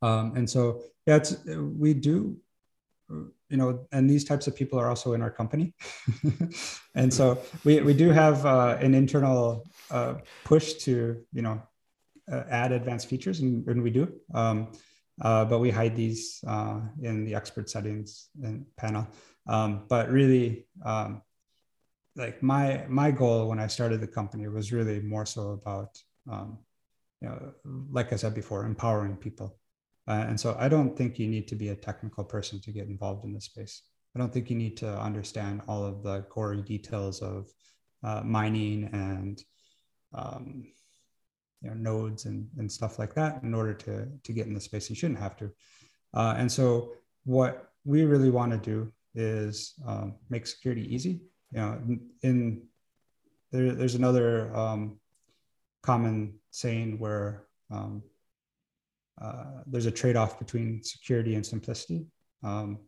Um, and so that's we do, you know, and these types of people are also in our company. (laughs) and so we, we do have uh, an internal uh, push to, you know, uh, add advanced features and, and we do. Um, uh, but we hide these uh, in the expert settings and panel. Um, but really, um, like my my goal when I started the company was really more so about, um, you know, like I said before, empowering people. Uh, and so I don't think you need to be a technical person to get involved in this space. I don't think you need to understand all of the gory details of uh, mining and um, you know nodes and, and stuff like that in order to to get in the space. You shouldn't have to. Uh, and so what we really want to do is um, make security easy. You know in there, there's another um, common saying where um, uh, there's a trade-off between security and simplicity um,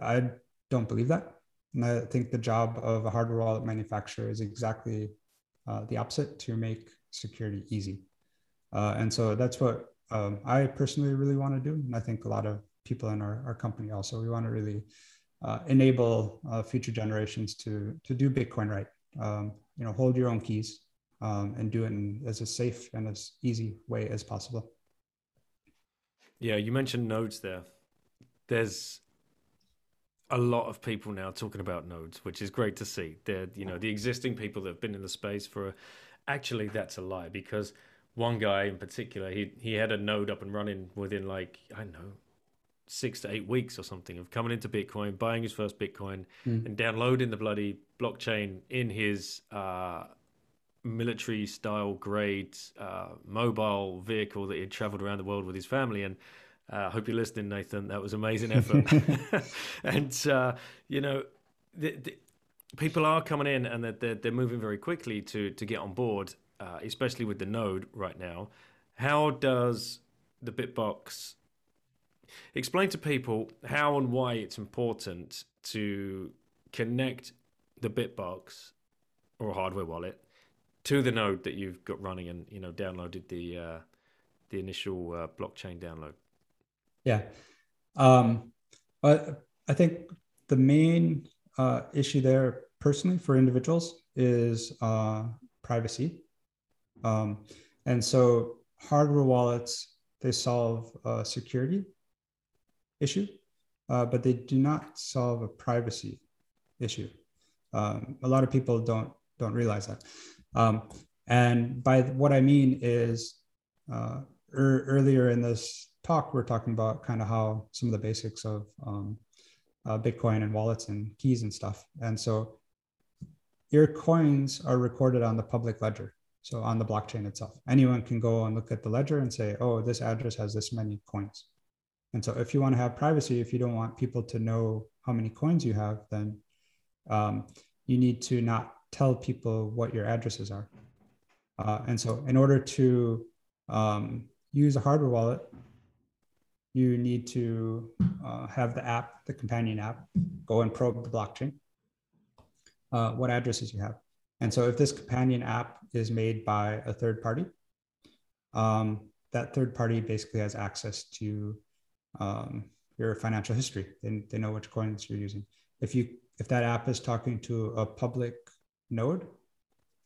i don't believe that and i think the job of a hardware wallet manufacturer is exactly uh, the opposite to make security easy. Uh, and so that's what um, I personally really want to do. And I think a lot of people in our, our company also, we want to really uh, enable uh, future generations to, to do Bitcoin right. Um, you know, hold your own keys um, and do it in as a safe and as easy way as possible. Yeah, you mentioned nodes there. There's a lot of people now talking about nodes, which is great to see. They're, you know, the existing people that have been in the space for actually that's a lie because one guy in particular, he he had a node up and running within like I don't know six to eight weeks or something of coming into Bitcoin, buying his first Bitcoin, mm. and downloading the bloody blockchain in his uh, military style grade uh, mobile vehicle that he had traveled around the world with his family and I uh, hope you're listening, Nathan. That was amazing effort. (laughs) and uh, you know, the, the, people are coming in and they're, they're, they're moving very quickly to to get on board, uh, especially with the node right now. How does the Bitbox explain to people how and why it's important to connect the Bitbox or a hardware wallet to the node that you've got running and you know downloaded the uh, the initial uh, blockchain download? Yeah. Um, but I think the main uh, issue there, personally, for individuals, is uh, privacy. Um, and so hardware wallets they solve a security issue, uh, but they do not solve a privacy issue. Um, a lot of people don't don't realize that. Um, and by what I mean is, uh, er, earlier in this talk, we're talking about kind of how some of the basics of um, uh, Bitcoin and wallets and keys and stuff. And so your coins are recorded on the public ledger. So on the blockchain itself, anyone can go and look at the ledger and say, oh, this address has this many coins. And so if you want to have privacy, if you don't want people to know how many coins you have, then um, you need to not tell people what your addresses are. Uh, and so in order to um, use a hardware wallet, you need to uh, have the app, the companion app, go and probe the blockchain, uh, what addresses you have. And so if this companion app is made by a third party, um, that third party basically has access to um, your financial history. They, they know which coins you're using. If you if that app is talking to a public node,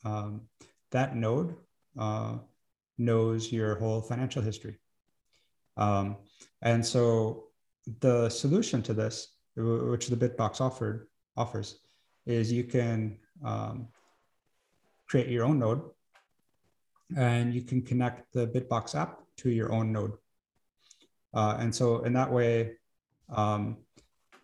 um, that node uh, knows your whole financial history. Um, and so the solution to this, which the Bitbox offered offers, is you can um, create your own node, and you can connect the Bitbox app to your own node. Uh, and so in that way, um,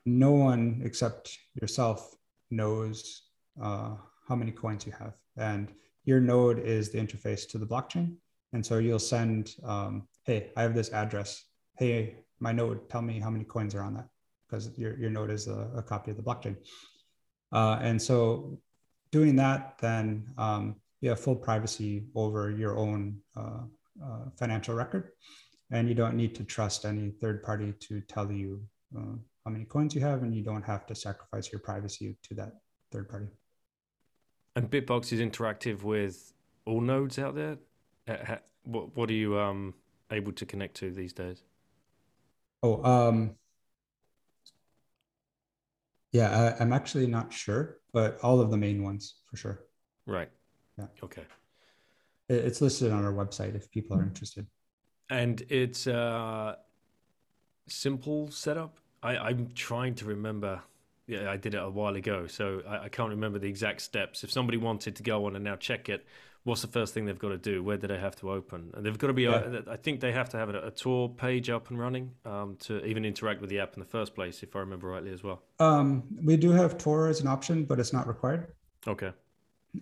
no one except yourself knows uh, how many coins you have. And your node is the interface to the blockchain. And so you'll send um, hey, I have this address. Hey, my node, tell me how many coins are on that because your, your node is a, a copy of the blockchain. Uh, and so doing that, then um, you have full privacy over your own uh, uh, financial record. And you don't need to trust any third party to tell you uh, how many coins you have, and you don't have to sacrifice your privacy to that third party. And Bitbox is interactive with all nodes out there. Uh, what what are you um able to connect to these days? Oh, um, yeah, I, am actually not sure, but all of the main ones for sure. Right. Yeah. Okay. It, it's listed on our website if people are interested. And it's a simple setup. I, I'm trying to remember. Yeah, I did it a while ago, so I, I can't remember the exact steps. If somebody wanted to go on and now check it, what's the first thing they've got to do? Where do they have to open? And they've got to be. Yeah. A, I think they have to have a, a Tor page up and running um, to even interact with the app in the first place, if I remember rightly as well. Um, we do have Tor as an option, but it's not required. Okay.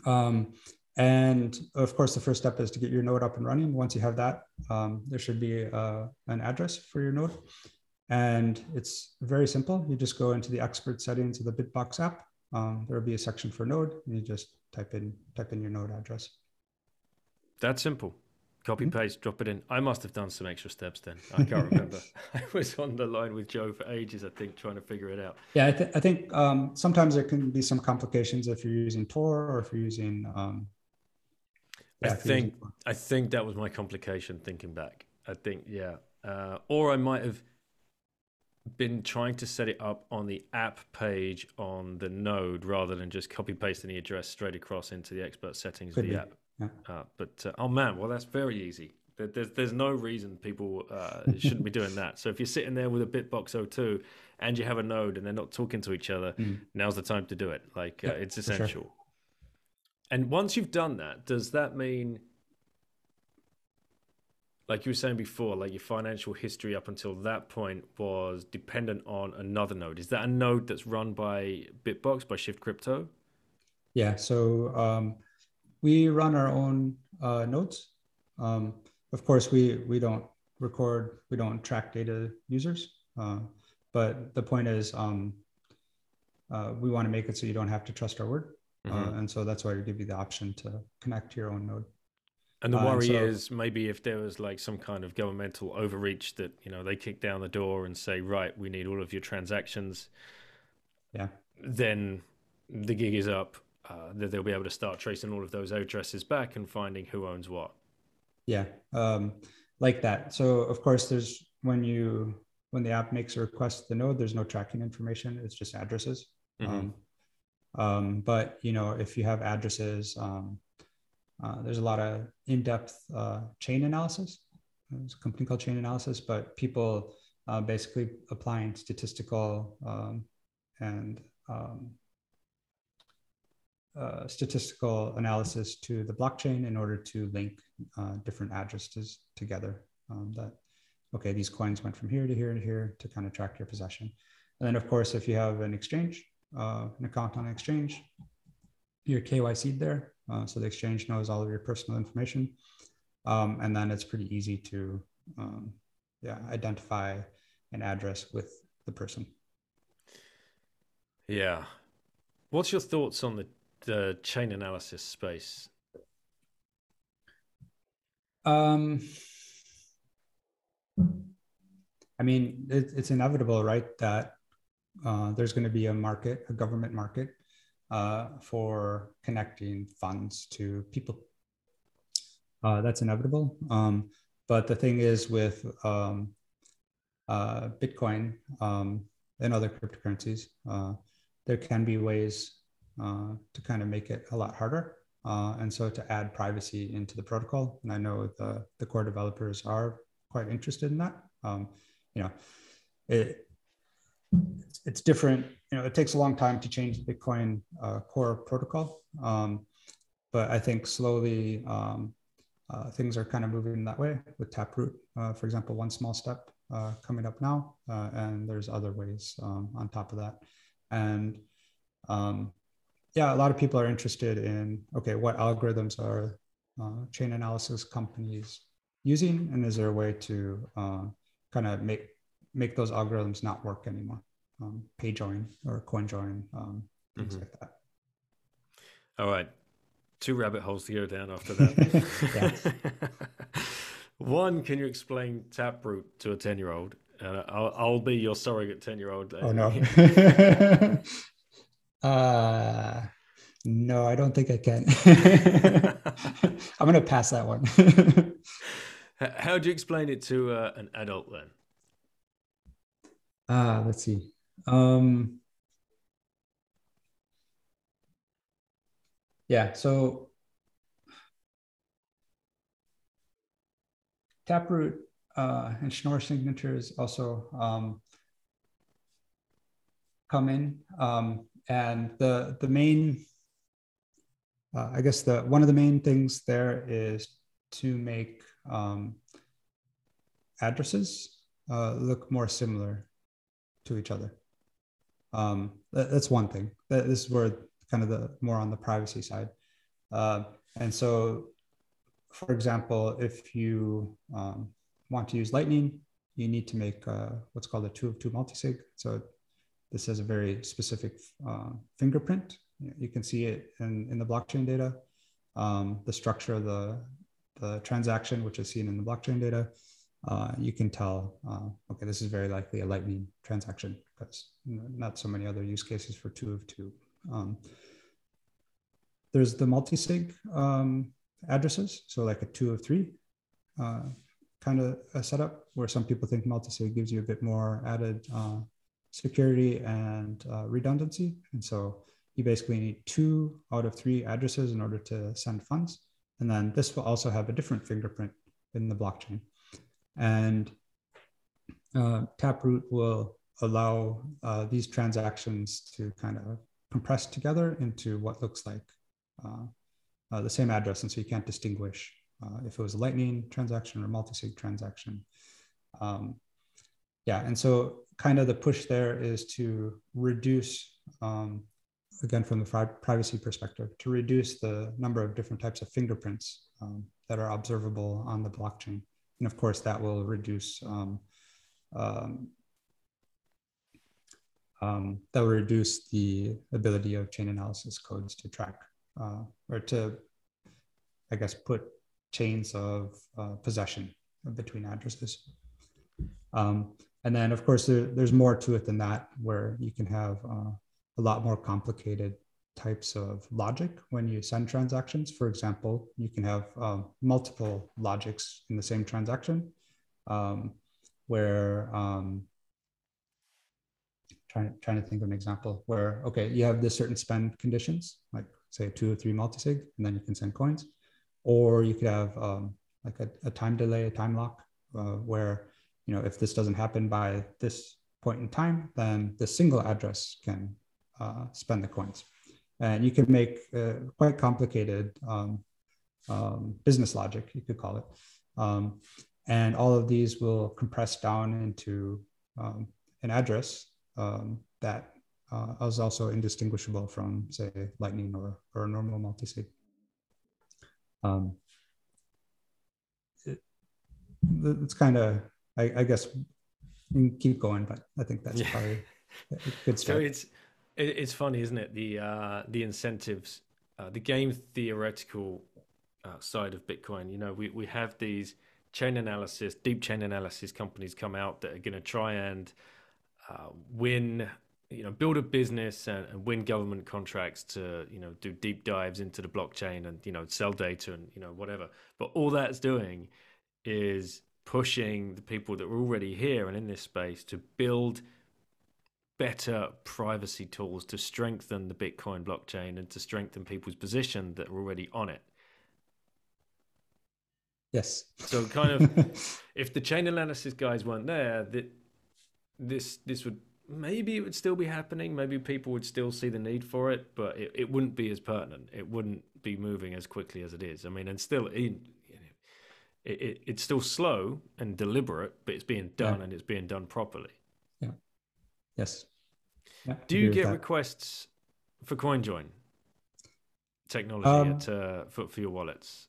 Um, and of course, the first step is to get your node up and running. Once you have that, um, there should be uh, an address for your node. And it's very simple. You just go into the expert settings of the Bitbox app. Um, there will be a section for node, and you just type in type in your node address. That's simple. Copy mm-hmm. paste, drop it in. I must have done some extra steps then. I can't remember. (laughs) (laughs) I was on the line with Joe for ages, I think, trying to figure it out. Yeah, I, th- I think um, sometimes there can be some complications if you're using Tor or if you're using um, I think I think that was my complication thinking back. I think yeah, uh, or I might have been trying to set it up on the app page on the node rather than just copy pasting the address straight across into the expert settings Could of the be. app. Yeah. Uh, but uh, oh man, well that's very easy. There's there's no reason people uh, shouldn't be doing that. So if you're sitting there with a Bitbox 02 and you have a node and they're not talking to each other, mm. now's the time to do it. Like uh, it's essential. Sure. And once you've done that, does that mean, like you were saying before, like your financial history up until that point was dependent on another node? Is that a node that's run by Bitbox, by Shift Crypto? Yeah. So um, we run our own uh, nodes. Um, of course, we we don't record, we don't track data users. Uh, but the point is, um, uh, we want to make it so you don't have to trust our word. Uh, mm-hmm. Uh, and so that's why we give you the option to connect to your own node. And the uh, worry so, is maybe if there was like some kind of governmental overreach that you know they kick down the door and say, right, we need all of your transactions. Yeah. Then the gig is up. Uh, that they'll be able to start tracing all of those addresses back and finding who owns what. Yeah, um, like that. So of course, there's when you when the app makes a request to the node, there's no tracking information. It's just addresses. Mm-hmm. Um, um, but you know, if you have addresses, um, uh, there's a lot of in-depth uh, chain analysis. There's a company called Chainalysis, but people uh, basically applying statistical um, and um, uh, statistical analysis to the blockchain in order to link uh, different addresses together. Um, that okay, these coins went from here to here to here to kind of track your possession. And then, of course, if you have an exchange, uh, an account on an exchange, your KYC there. Uh, so the exchange knows all of your personal information. Um, and then it's pretty easy to um, yeah, identify an address with the person. Yeah. What's your thoughts on the, the chain analysis space? Um, I mean, it, it's inevitable, right? That uh, there's going to be a market, a government market uh, for connecting funds to people. Uh, that's inevitable. Um, but the thing is, with um, uh, Bitcoin um, and other cryptocurrencies, uh, there can be ways uh, to kind of make it a lot harder. and so to add privacy into the protocol, and I know the, the core developers are quite interested in that. Um, you know, it, it's, it's, different. You know, it takes a long time to change the Bitcoin uh, core protocol, um, but I think slowly um, uh, things are kind of moving that way with Taproot, uh, for example, one small step uh, coming up now, uh, and there's other ways um, on top of that. And um, yeah, a lot of people are interested in okay, what algorithms are uh, chain analysis companies using, and is there a way to kind of make make those algorithms not work anymore. Um, PayJoin or CoinJoin, um, things mm-hmm. like that. All right. Two rabbit holes to go down after that. (laughs) (laughs) One, can you explain Taproot to a 10 year old? Uh, I'll, I'll, be your surrogate 10 year old. Oh, no. (laughs) uh, no, I don't think I can. I'm going to pass that one. How do you explain it to uh, an adult then? Ah, let's see. Um, yeah, so Taproot uh, and Schnorr signatures also um, come in, um, and the the main, uh, I guess the one of the main things there is to make um, addresses uh, look more similar to each other. Um, that, that's one thing. That, this is where kind of the more on the privacy side. Uh, and so, for example, if you um, want to use Lightning, you need to make uh, what's called a two of two multisig. So this has a very specific uh, fingerprint. You can see it in, in the blockchain data, um, the structure of the, the transaction, which is seen in the blockchain data. Uh, you can tell, uh, okay, this is very likely a Lightning transaction because not so many other use cases for two of two. Um, there's the multi-sig um, addresses, so like a two of three uh, kind of a setup where some people think multi-sig gives you a bit more added uh, security and uh, redundancy. And so you basically need two out of three addresses in order to send funds. And then this will also have a different fingerprint in the blockchain. And uh, Taproot will allow uh, these transactions to kind of compress together into what looks like uh, uh, the same address. And so you can't distinguish uh, if it was a Lightning transaction or multi-sig transaction. Um, yeah, and so kind of the push there is to reduce, um, again, from the privacy perspective, to reduce the number of different types of fingerprints um, that are observable on the blockchain. And of course, that will reduce um, um, um, that will reduce the ability of chain analysis codes to track uh, or to, I guess, put chains of uh, possession between addresses. Um, and then, of course, there, there's more to it than that, where you can have uh, a lot more complicated types of logic when you send transactions. For example, you can have um, multiple logics in the same transaction, um, where um, trying trying to think of an example where okay, you have this certain spend conditions, like say two or three multisig, and then you can send coins, or you could have um, like a, a, time delay, a time lock, uh, where you know if this doesn't happen by this point in time, then the single address can uh, spend the coins and you can make uh, quite complicated um, um, business logic, you could call it. Um, and all of these will compress down into um, an address um, that uh, is also indistinguishable from, say, Lightning or, or a normal multisig. Um, it, it's kind of, I, I, guess, you can keep going, but I think that's yeah. probably a good (laughs) start. So it's it's funny, isn't it? The uh, the incentives, uh, the game theoretical uh, side of Bitcoin. You know, we we have these chain analysis, deep chain analysis companies come out that are going to try and uh, win, you know, build a business and, and, win government contracts to, you know, do deep dives into the blockchain and you know sell data and you know whatever. But all that's doing is pushing the people that are already here and in this space to build better privacy tools to strengthen the Bitcoin blockchain and to strengthen people's position that are already on it. Yes. So kind of, (laughs) if the chain analysis guys weren't there, that this this would maybe it would still be happening. Maybe people would still see the need for it, but it, it wouldn't be as pertinent. It wouldn't be moving as quickly as it is. I mean, and still, it, it, it's still slow and deliberate, but it's being done yeah. and it's being done properly. Yeah. Yes. Yeah, Do you get requests for CoinJoin technology um, at, uh, for, for your wallets?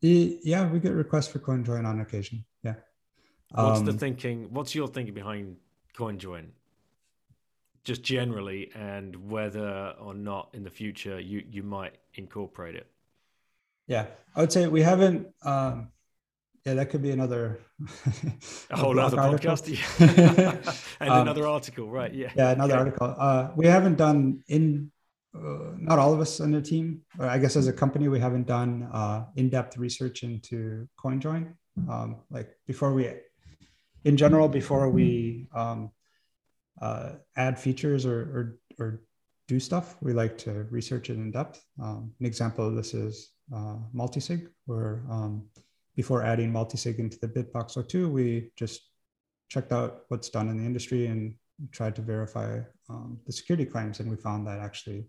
Yeah, we get requests for CoinJoin on occasion. Yeah. What's um, the thinking? What's your thinking behind CoinJoin? Just generally, and whether or not in the future you you might incorporate it. Yeah, I would say we haven't. Um, yeah, that could be another (laughs) a whole other podcast (laughs) (laughs) and um, another article, right? Yeah, yeah, another okay. article. Uh, we haven't done in uh, not all of us on the team. I guess as a company, we haven't done uh, in-depth research into CoinJoin. Um, like before we, in general, before we um, uh, add features or, or, or do stuff, we like to research it in depth. Um, an example of this is uh, multisig, where um, before adding multisig into the Bitbox 02, we just checked out what's done in the industry and tried to verify um, the security claims. And we found that actually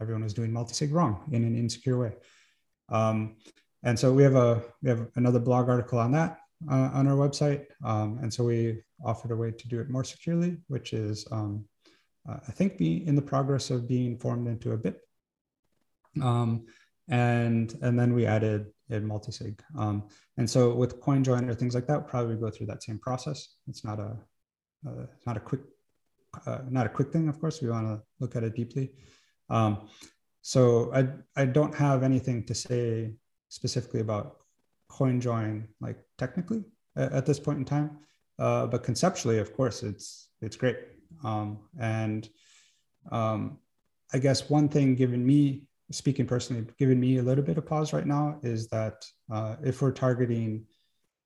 everyone was doing multisig wrong in an insecure way. Um, and so we have a we have another blog article on that uh, on our website. Um, and so we offered a way to do it more securely, which is um, uh, I think be in the progress of being formed into a BIP. Um, and and then we added in multisig. Um, and so with CoinJoin or things like that, probably go through that same process. It's not a uh, not a quick uh, not a quick thing. Of course, we want to look at it deeply. Um, so I I don't have anything to say specifically about CoinJoin like technically at, at this point in time, uh, but conceptually, of course, it's it's great. Um, and um, I guess one thing given me speaking personally, giving me a little bit of pause right now is that uh, if we're targeting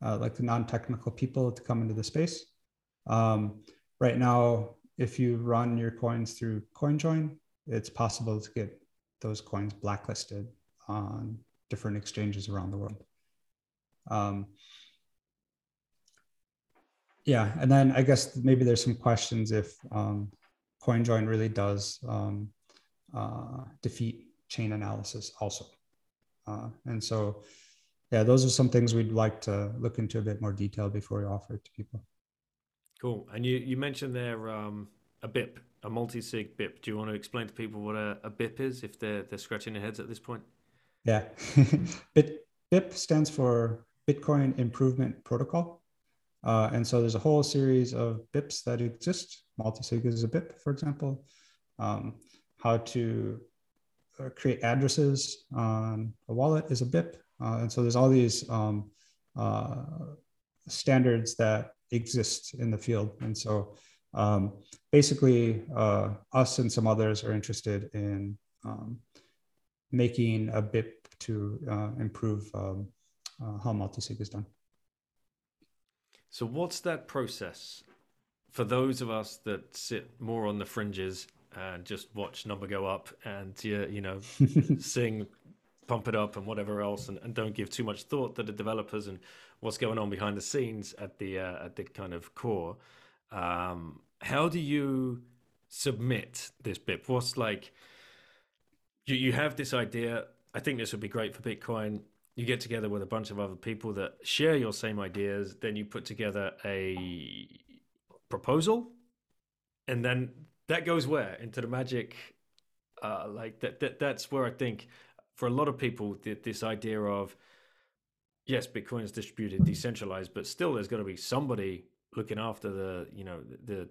uh, like the non-technical people to come into the space, um, right now, if you run your coins through CoinJoin, it's possible to get those coins blacklisted on different exchanges around the world. Um, yeah, and then I guess maybe there's some questions if um, CoinJoin really does um, uh, defeat chain analysis also. Uh, and so, yeah, those are some things we'd like to look into a bit more detail before we offer it to people. Cool. And you, you mentioned there um, a BIP, a multi-sig BIP. Do you want to explain to people what a, a BIP is if they're, they're scratching their heads at this point? Yeah. (laughs) BIP, BIP stands for Bitcoin Improvement Protocol. Uh, and so there's a whole series of BIPs that exist. Multi-sig is a BIP, for example. Um, how to create addresses on a wallet is a BIP. Uh, and so there's all these um, uh, standards that exist in the field. And so um, basically, uh, us and some others are interested in um, making a BIP to uh, improve um, uh, how multisig is done. So, what's that process for those of us that sit more on the fringes and just watch number go up and you, you know (laughs) sing pump it up and whatever else and, and don't give too much thought to the developers and what's going on behind the scenes at the uh, at the kind of core. Um, how do you submit this bip what's like you, you have this idea. I think this would be great for bitcoin. You get together with a bunch of other people that share your same ideas. Then you put together a proposal and then that goes where? Into the magic uh, like that, that that's where i think for a lot of people the, this idea of yes bitcoin is distributed decentralized but still there's got to be somebody looking after the you know the the,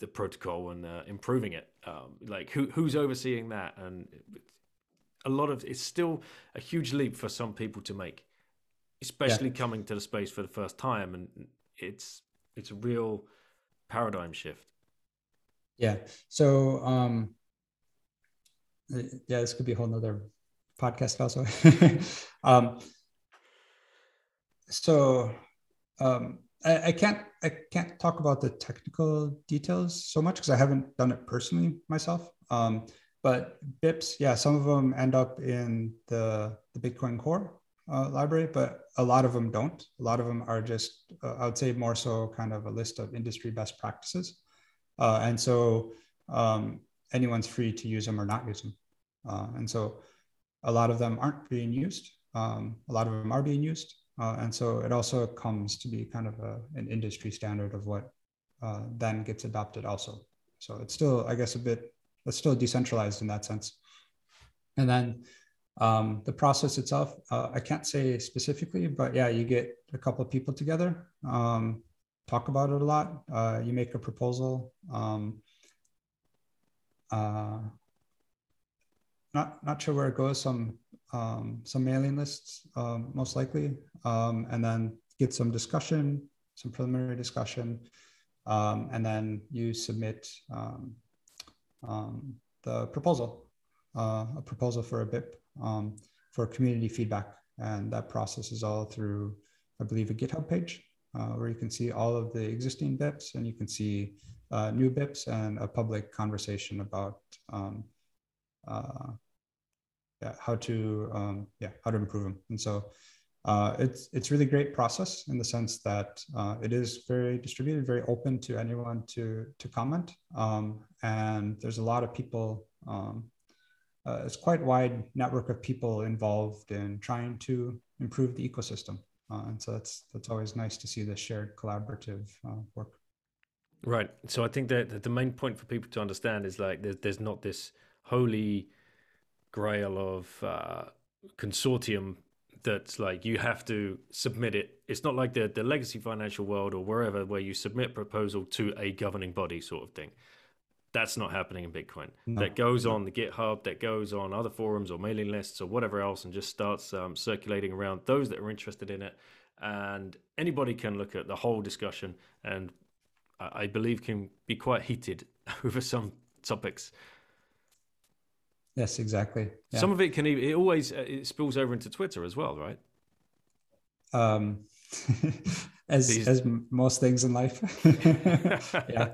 the protocol and uh, improving it. Um, like who who's overseeing that? And a lot of it's still a huge leap for some people to make especially yeah. coming to the space for the first time. And it's it's a real paradigm shift yeah. So, um, yeah, this could be a whole nother podcast also. (laughs) um, so, um, I, I, can't I can't talk about the technical details so much because I haven't done it personally myself. Um, but BIPs, yeah, some of them end up in the the Bitcoin Core uh, library, but a lot of them don't. A lot of them are just, uh, I would say, more so kind of a list of industry best practices. Uh, and so um, anyone's free to use them or not use them. Uh, and so a lot of them aren't being used. Um, a lot of them are being used. Uh, and so it also comes to be kind of a, an industry standard of what uh, then gets adopted also. So it's still, I guess, a bit, it's still decentralized in that sense. And then um, the process itself, uh, I can't say specifically, but yeah, you get a couple of people together. Um, talk about it a lot. Uh, you make a proposal. Um, uh, not not sure where it goes. Some um, some mailing lists, um, most likely, um, and then get some discussion, some preliminary discussion, um, and then you submit um, the proposal, uh, a proposal for a BIP for community feedback, and that process is all through, I believe, a GitHub page where you can see all of the existing BIPs and you can see uh, new BIPs and a public conversation about um, uh, yeah, how to um, yeah how to improve them. And so uh, it's it's really great process in the sense that uh, it is very distributed, very open to anyone to to comment, um, and there's a lot of people. Um, uh, it's quite wide network of people involved in trying to improve the ecosystem. Uh, and so that's that's always nice to see the shared collaborative uh, work. Right. So I think that the main point for people to understand is like there's there's not this holy grail of uh, consortium that's like you have to submit it. It's not like the the legacy financial world or wherever where you submit proposal to a governing body sort of thing. That's not happening in Bitcoin. No. That goes on the GitHub, that goes on other forums or mailing lists or whatever else, and just starts um, circulating around those that are interested in it. And anybody can look at the whole discussion, and I believe can be quite heated (laughs) over some topics. Yes, exactly. Yeah. Some of it can even, it always uh, it spills over into Twitter as well, right? Um, (laughs) as These... as most things in life. (laughs) yeah.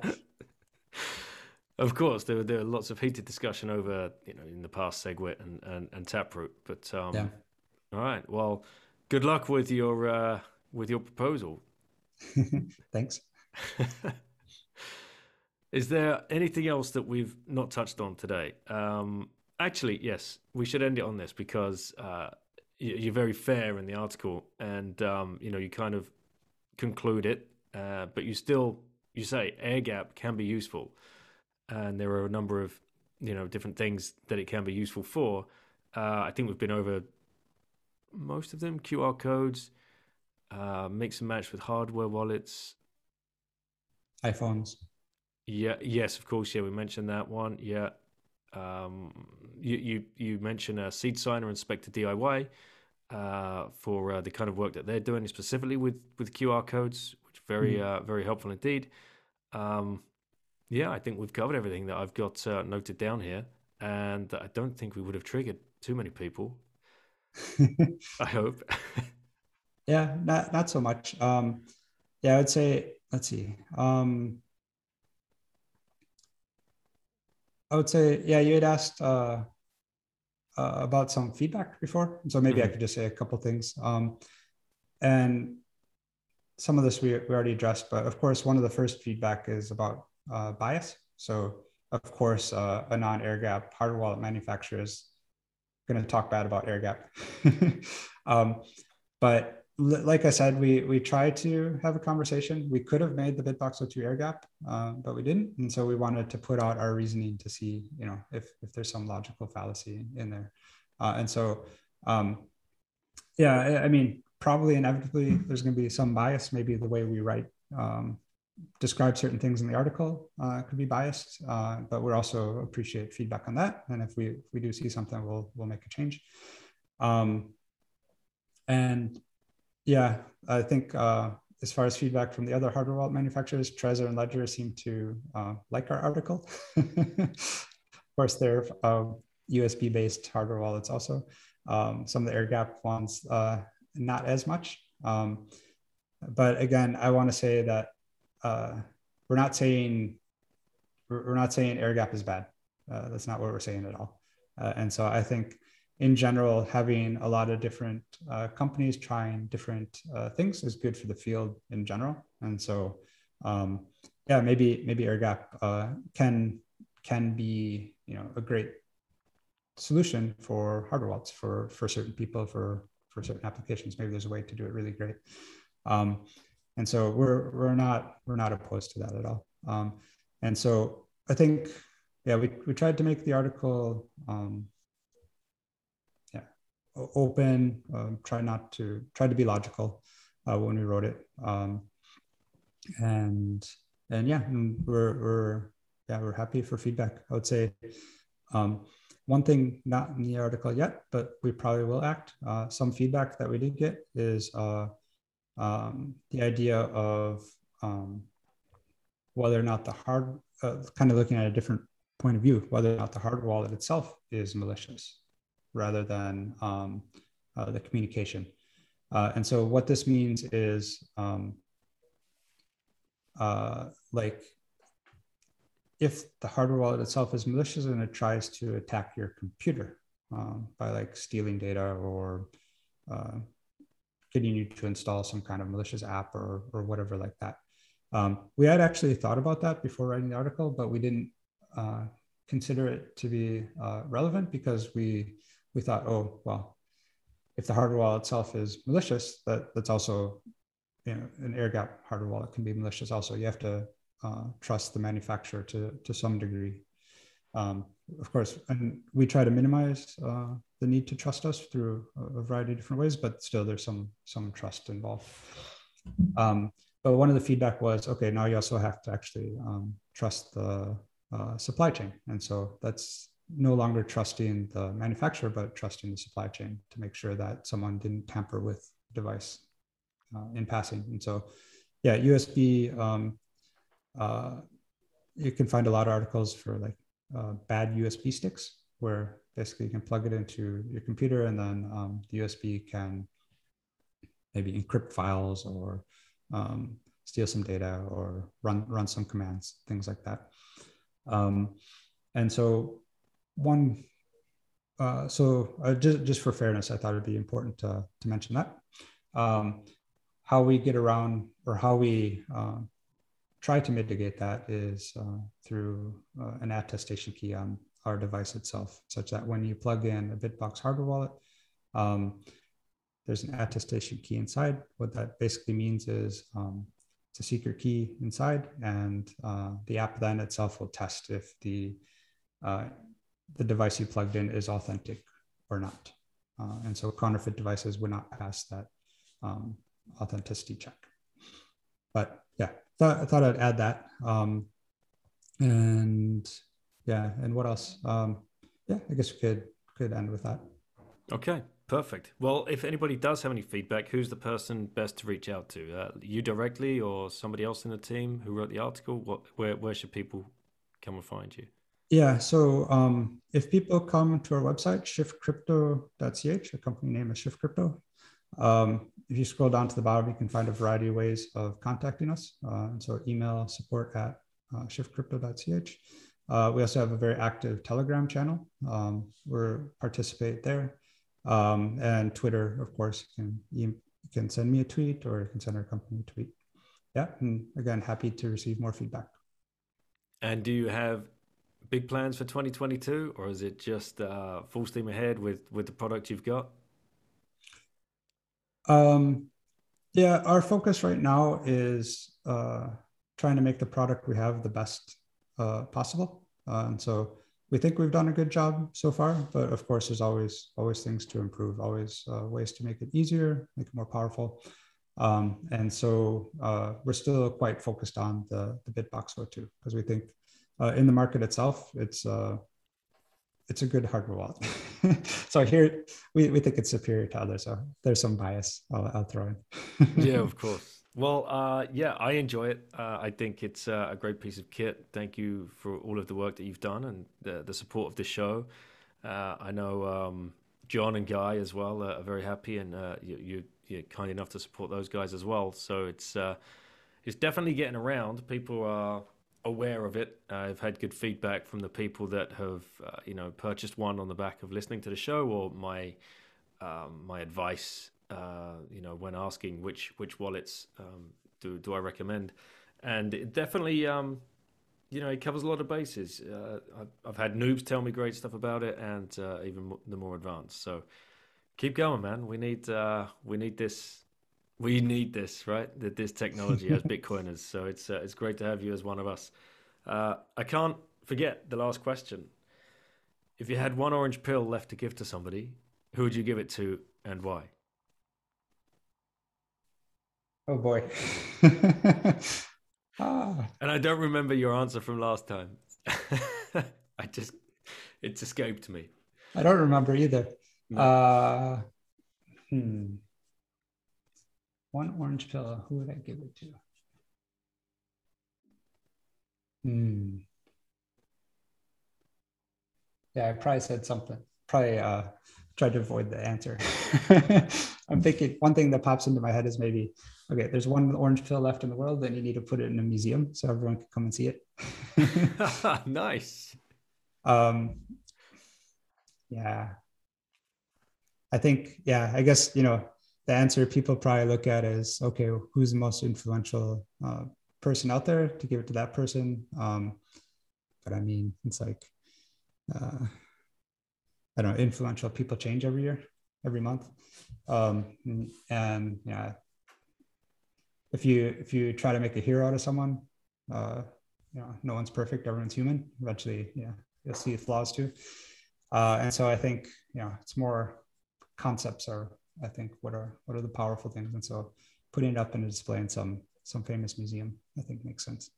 Of course, there were there were lots of heated discussion over you know in the past SegWit and and, and Taproot, but um, yeah. All right. Well, good luck with your uh, with your proposal. (laughs) Thanks. (laughs) Is there anything else that we've not touched on today? Um, actually, yes, we should end it on this because uh, you're very fair in the article, and um, you know you kind of conclude it, uh, but you still you say air gap can be useful, and there are a number of you know different things that it can be useful for. Uh, I think we've been over most of them: QR codes, uh, mix and match with hardware wallets, iPhones. Yeah. Yes. Of course. Yeah. We mentioned that one. Yeah. Um, you you you mentioned a SeedSigner and Specter DIY uh, for uh, the kind of work that they're doing specifically with with QR codes, which very mm. uh, very helpful indeed. Um, yeah, I think we've covered everything that I've got uh, noted down here, and I don't think we would have triggered too many people. (laughs) I hope. (laughs) yeah, not not so much. Um, yeah, I would say. Let's see. Um, I would say, yeah, you had asked uh, uh, about some feedback before, so maybe mm-hmm. I could just say a couple things. Um, and some of this we, we already addressed, but of course, one of the first feedback is about uh, bias. So, of course, uh, a non-air gap hardware wallet manufacturer is going to talk bad about air gap. (laughs) um, but like I said, we we tried to have a conversation. We could have made the Bitbox 02 air gap, uh, but we didn't, and so we wanted to put out our reasoning to see, you know, if if there's some logical fallacy in there, uh, and so, um, yeah, I, I, mean, probably inevitably there's going to be some bias. Maybe the way we write, um, describe certain things in the article uh, could be biased, uh, but we also appreciate feedback on that. And if we if we do see something, we'll we'll make a change. Um, and yeah, I think uh, as far as feedback from the other hardware wallet manufacturers, Trezor and Ledger seem to uh, like our article. (laughs) of course, they're uh, USB based hardware wallets also. Um, some of the air gap ones, uh, not as much. Um, but again, I want to say that uh, we're not saying we're not saying air gap is bad. Uh, that's not what we're saying at all. and so I think in general, having a lot of different uh, companies trying different uh, things is good for the field in general. And so, um, yeah, maybe maybe AirGap uh, can can be you know a great solution for hardware wallets for for certain people for for certain applications. Maybe there's a way to do it really great. Um, and so we're we're not we're not opposed to that at all. Um, and so I think yeah, we we tried to make the article um, open, um, try not to try to be logical uh, when we wrote it. Um, and and yeah, and we're we're yeah we're happy for feedback. I would say um, one thing not in the article yet, but we probably will act. Uh, some feedback that we did get is uh, um, the idea of um, whether or not the hard, uh, kind of looking at a different point of view, whether or not the hard wallet itself is malicious rather than um, uh, the communication. Uh, and so what this means is um, uh, like if the hardware wallet itself is malicious and it tries to attack your computer um, by like stealing data or uh, getting you need to install some kind of malicious app or, or whatever like that. Um, we had actually thought about that before writing the article, but we didn't uh, consider it to be uh, relevant because we we thought, oh, well, if the hardware wallet itself is malicious, that that's also, you know, an air gap hardware wallet can be malicious also. You have to uh, trust the manufacturer to, to some degree. Um, of course, and we try to minimize uh, the need to trust us through a variety of different ways, but still there's some some trust involved. Um, but one of the feedback was, okay, now you also have to actually um, trust the uh, supply chain, and so that's no longer trusting the manufacturer, but trusting the supply chain to make sure that someone didn't tamper with the device uh, in passing. And so, yeah, USB. Um, uh, you can find a lot of articles for like uh, bad USB sticks, where basically you can plug it into your computer and then um, the USB can maybe encrypt files or um, steal some data or run run some commands, things like that. Um, and so one, uh, so uh, just just for fairness, I thought it'd be important to to mention that um, how we get around or how we uh, try to mitigate that is uh, through uh, an attestation key on our device itself, such that when you plug in a Bitbox hardware wallet, um, there's an attestation key inside. What that basically means is um, it's a secret key inside, and uh, the app then itself will test if the uh, the device you plugged in is authentic or not. Uh, and so counterfeit devices would not pass that um, authenticity check. But yeah, I thought I'd add that. Um, and yeah, and what else? Um, yeah, I guess we could could end with that. Okay, perfect. Well, if anybody does have any feedback, who's the person best to reach out to? Uh, you directly, or somebody else in the team who wrote the article? What, where, where should people come and find you? Yeah, so um, if people come to our website, shiftcrypto.ch, a company name is Shift Crypto. Um, if you scroll down to the bottom, you can find a variety of ways of contacting us. Uh, and so email support at uh, shiftcrypto.ch. Uh, we also have a very active Telegram channel. Um, we participate there. Um, and Twitter, of course, you can, you can send me a tweet or you can send our company a tweet. Yeah, and again, happy to receive more feedback. And do you have big plans for 2022, or is it just uh, full steam ahead with with the product you've got? Um, yeah, our focus right now is uh, trying to make the product we have the best uh, possible. Uh, and so we think we've done a good job so far, but of course, there's always always things to improve, always uh, ways to make it easier, make it more powerful. Um, and so uh, we're still quite focused on the, the Bitbox 02 because we think uh, in the market itself, it's uh, it's a good hardware wallet. (laughs) so here we, we think it's superior to others. So there's some bias I'll, I'll throw in. yeah, of (laughs) course. Well, uh, yeah, I enjoy it. Uh, I think it's uh, a great piece of kit. Thank you for all of the work that you've done and the, the support of the show. Uh, I know um, John and Guy as well are very happy, and uh, you, you, are kind enough to support those guys as well. So it's uh, it's definitely getting around. People are aware of it. I've had good feedback from the people that have, you know, purchased one on the back of listening to the show or my um, my advice, uh, you know, when asking which which wallets um, do do I recommend, and it definitely, um, you know, it covers a lot of bases. Uh, I've, I've, had noobs tell me great stuff about it, and uh, even the more advanced. So keep going, man. We need uh, we need this we need this, right? This technology as (laughs) Bitcoiners. So it's uh, it's great to have you as one of us. Uh, I can't forget the last question. If you had one orange pill left to give to somebody, who would you give it to and why? Oh boy. (laughs) ah. And I don't remember your answer from last time. (laughs) I just, it's escaped me. I don't remember either. No. Uh, hmm one orange pill, who would I give it to? Hmm. Yeah, I probably said something. Probably uh, tried to avoid the answer. (laughs) I'm thinking one thing that pops into my head is maybe, okay, there's one orange pill left in the world, then you need to put it in a museum so everyone can come and see it. (laughs) nice. Um, yeah. I think, yeah, I guess, you know, the answer people probably look at is okay who's the most influential uh, person out there to give it to that person um, but i mean it's like uh, i don't know influential people change every year every month um, and yeah if you if you try to make a hero out of someone uh, you know no one's perfect everyone's human eventually yeah you'll see flaws too. Uh, and so I think know it's more concepts are I think what are what are the powerful things, and so putting it up in a display in some some famous museum I think makes sense.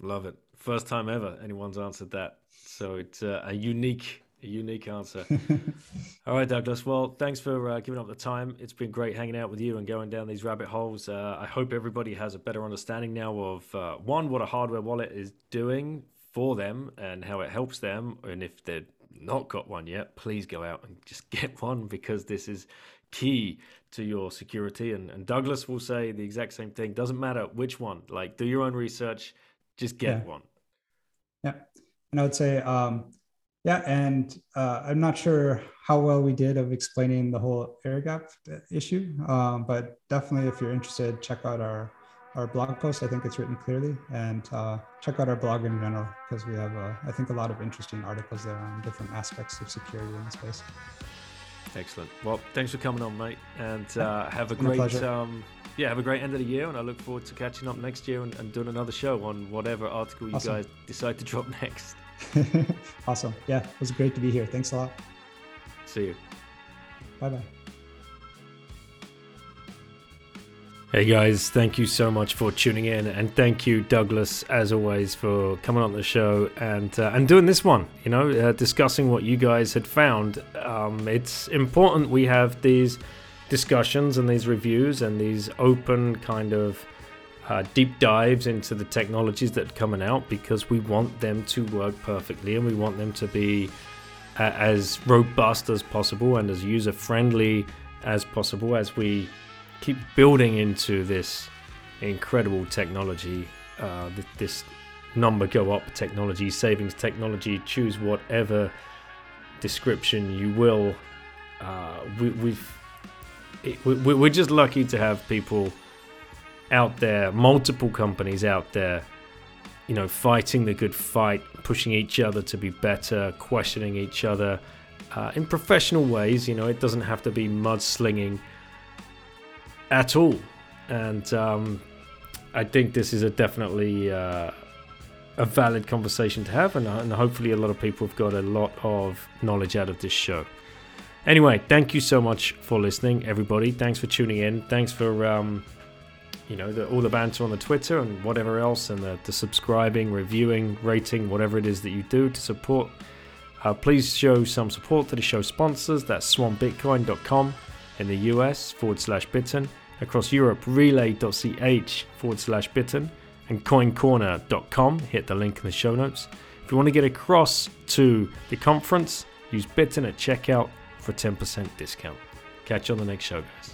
Love it. First time ever anyone's answered that. So it's uh, a unique a unique answer. (laughs) All right, Douglas. Well, thanks for uh, giving up the time. It's been great hanging out with you and going down these rabbit holes. Uh, I hope everybody has a better understanding now of uh, one, what a hardware wallet is doing for them and how it helps them. And if they've not got one yet, please go out and just (laughs) get one because this is key to your security. And, and Douglas will say the exact same thing. Doesn't matter which one. Like, do your own research. Just get Yeah. one. Yeah, and I would say, um, yeah, and uh, I'm not sure how well we did of explaining the whole air gap issue, um, but definitely, if you're interested, check out our our blog post. I think it's written clearly, and uh, check out our blog in general because we have, uh, I think, a lot of interesting articles there on different aspects of security in the space. Excellent. Well, thanks for coming on, mate, and uh, have a been a great um, yeah, have a great end of the year, and I look forward to catching up next year and, and doing another show on whatever article you Awesome. guys decide to (laughs) drop next. (laughs) awesome. Yeah, it was great to be here. Thanks a lot. See you. Bye bye. Hey guys, thank you so much for tuning in, and thank you, Douglas, as always, for coming on the show and uh, and doing this one. You know, uh, discussing what you guys had found. Um, it's important we have these discussions and these reviews and these open kind of uh, deep dives into the technologies that are coming out because we want them to work perfectly and we want them to be uh, as robust as possible and as user friendly as possible as we keep building into this incredible technology, uh, th- this number go up technology, savings technology, choose whatever description you will. Uh, we, we, we- we're just lucky to have people out there, multiple companies out there, you know, fighting the good fight, pushing each other to be better, questioning each other uh, in professional ways. You know, it doesn't have to be mudslinging at all. And um, I think this is a definitely uh, a valid conversation to have, and, uh, and hopefully a lot of people have got a lot of knowledge out of this show. Anyway, thank you so much for listening, everybody. Thanks for tuning in. Thanks for um, you know the, all the banter on the Twitter and whatever else, and the, the subscribing, reviewing, rating, whatever it is that you do to support. Uh, please show some support to the show sponsors. That's swanbitcoin.com in the US forward slash bitten. Across Europe, relai.ch forward slash bitten and coincorner.com. Hit the link in the show notes. If you want to get across to the conference, use bitten at checkout for a 10% discount. Catch you on the next show, guys.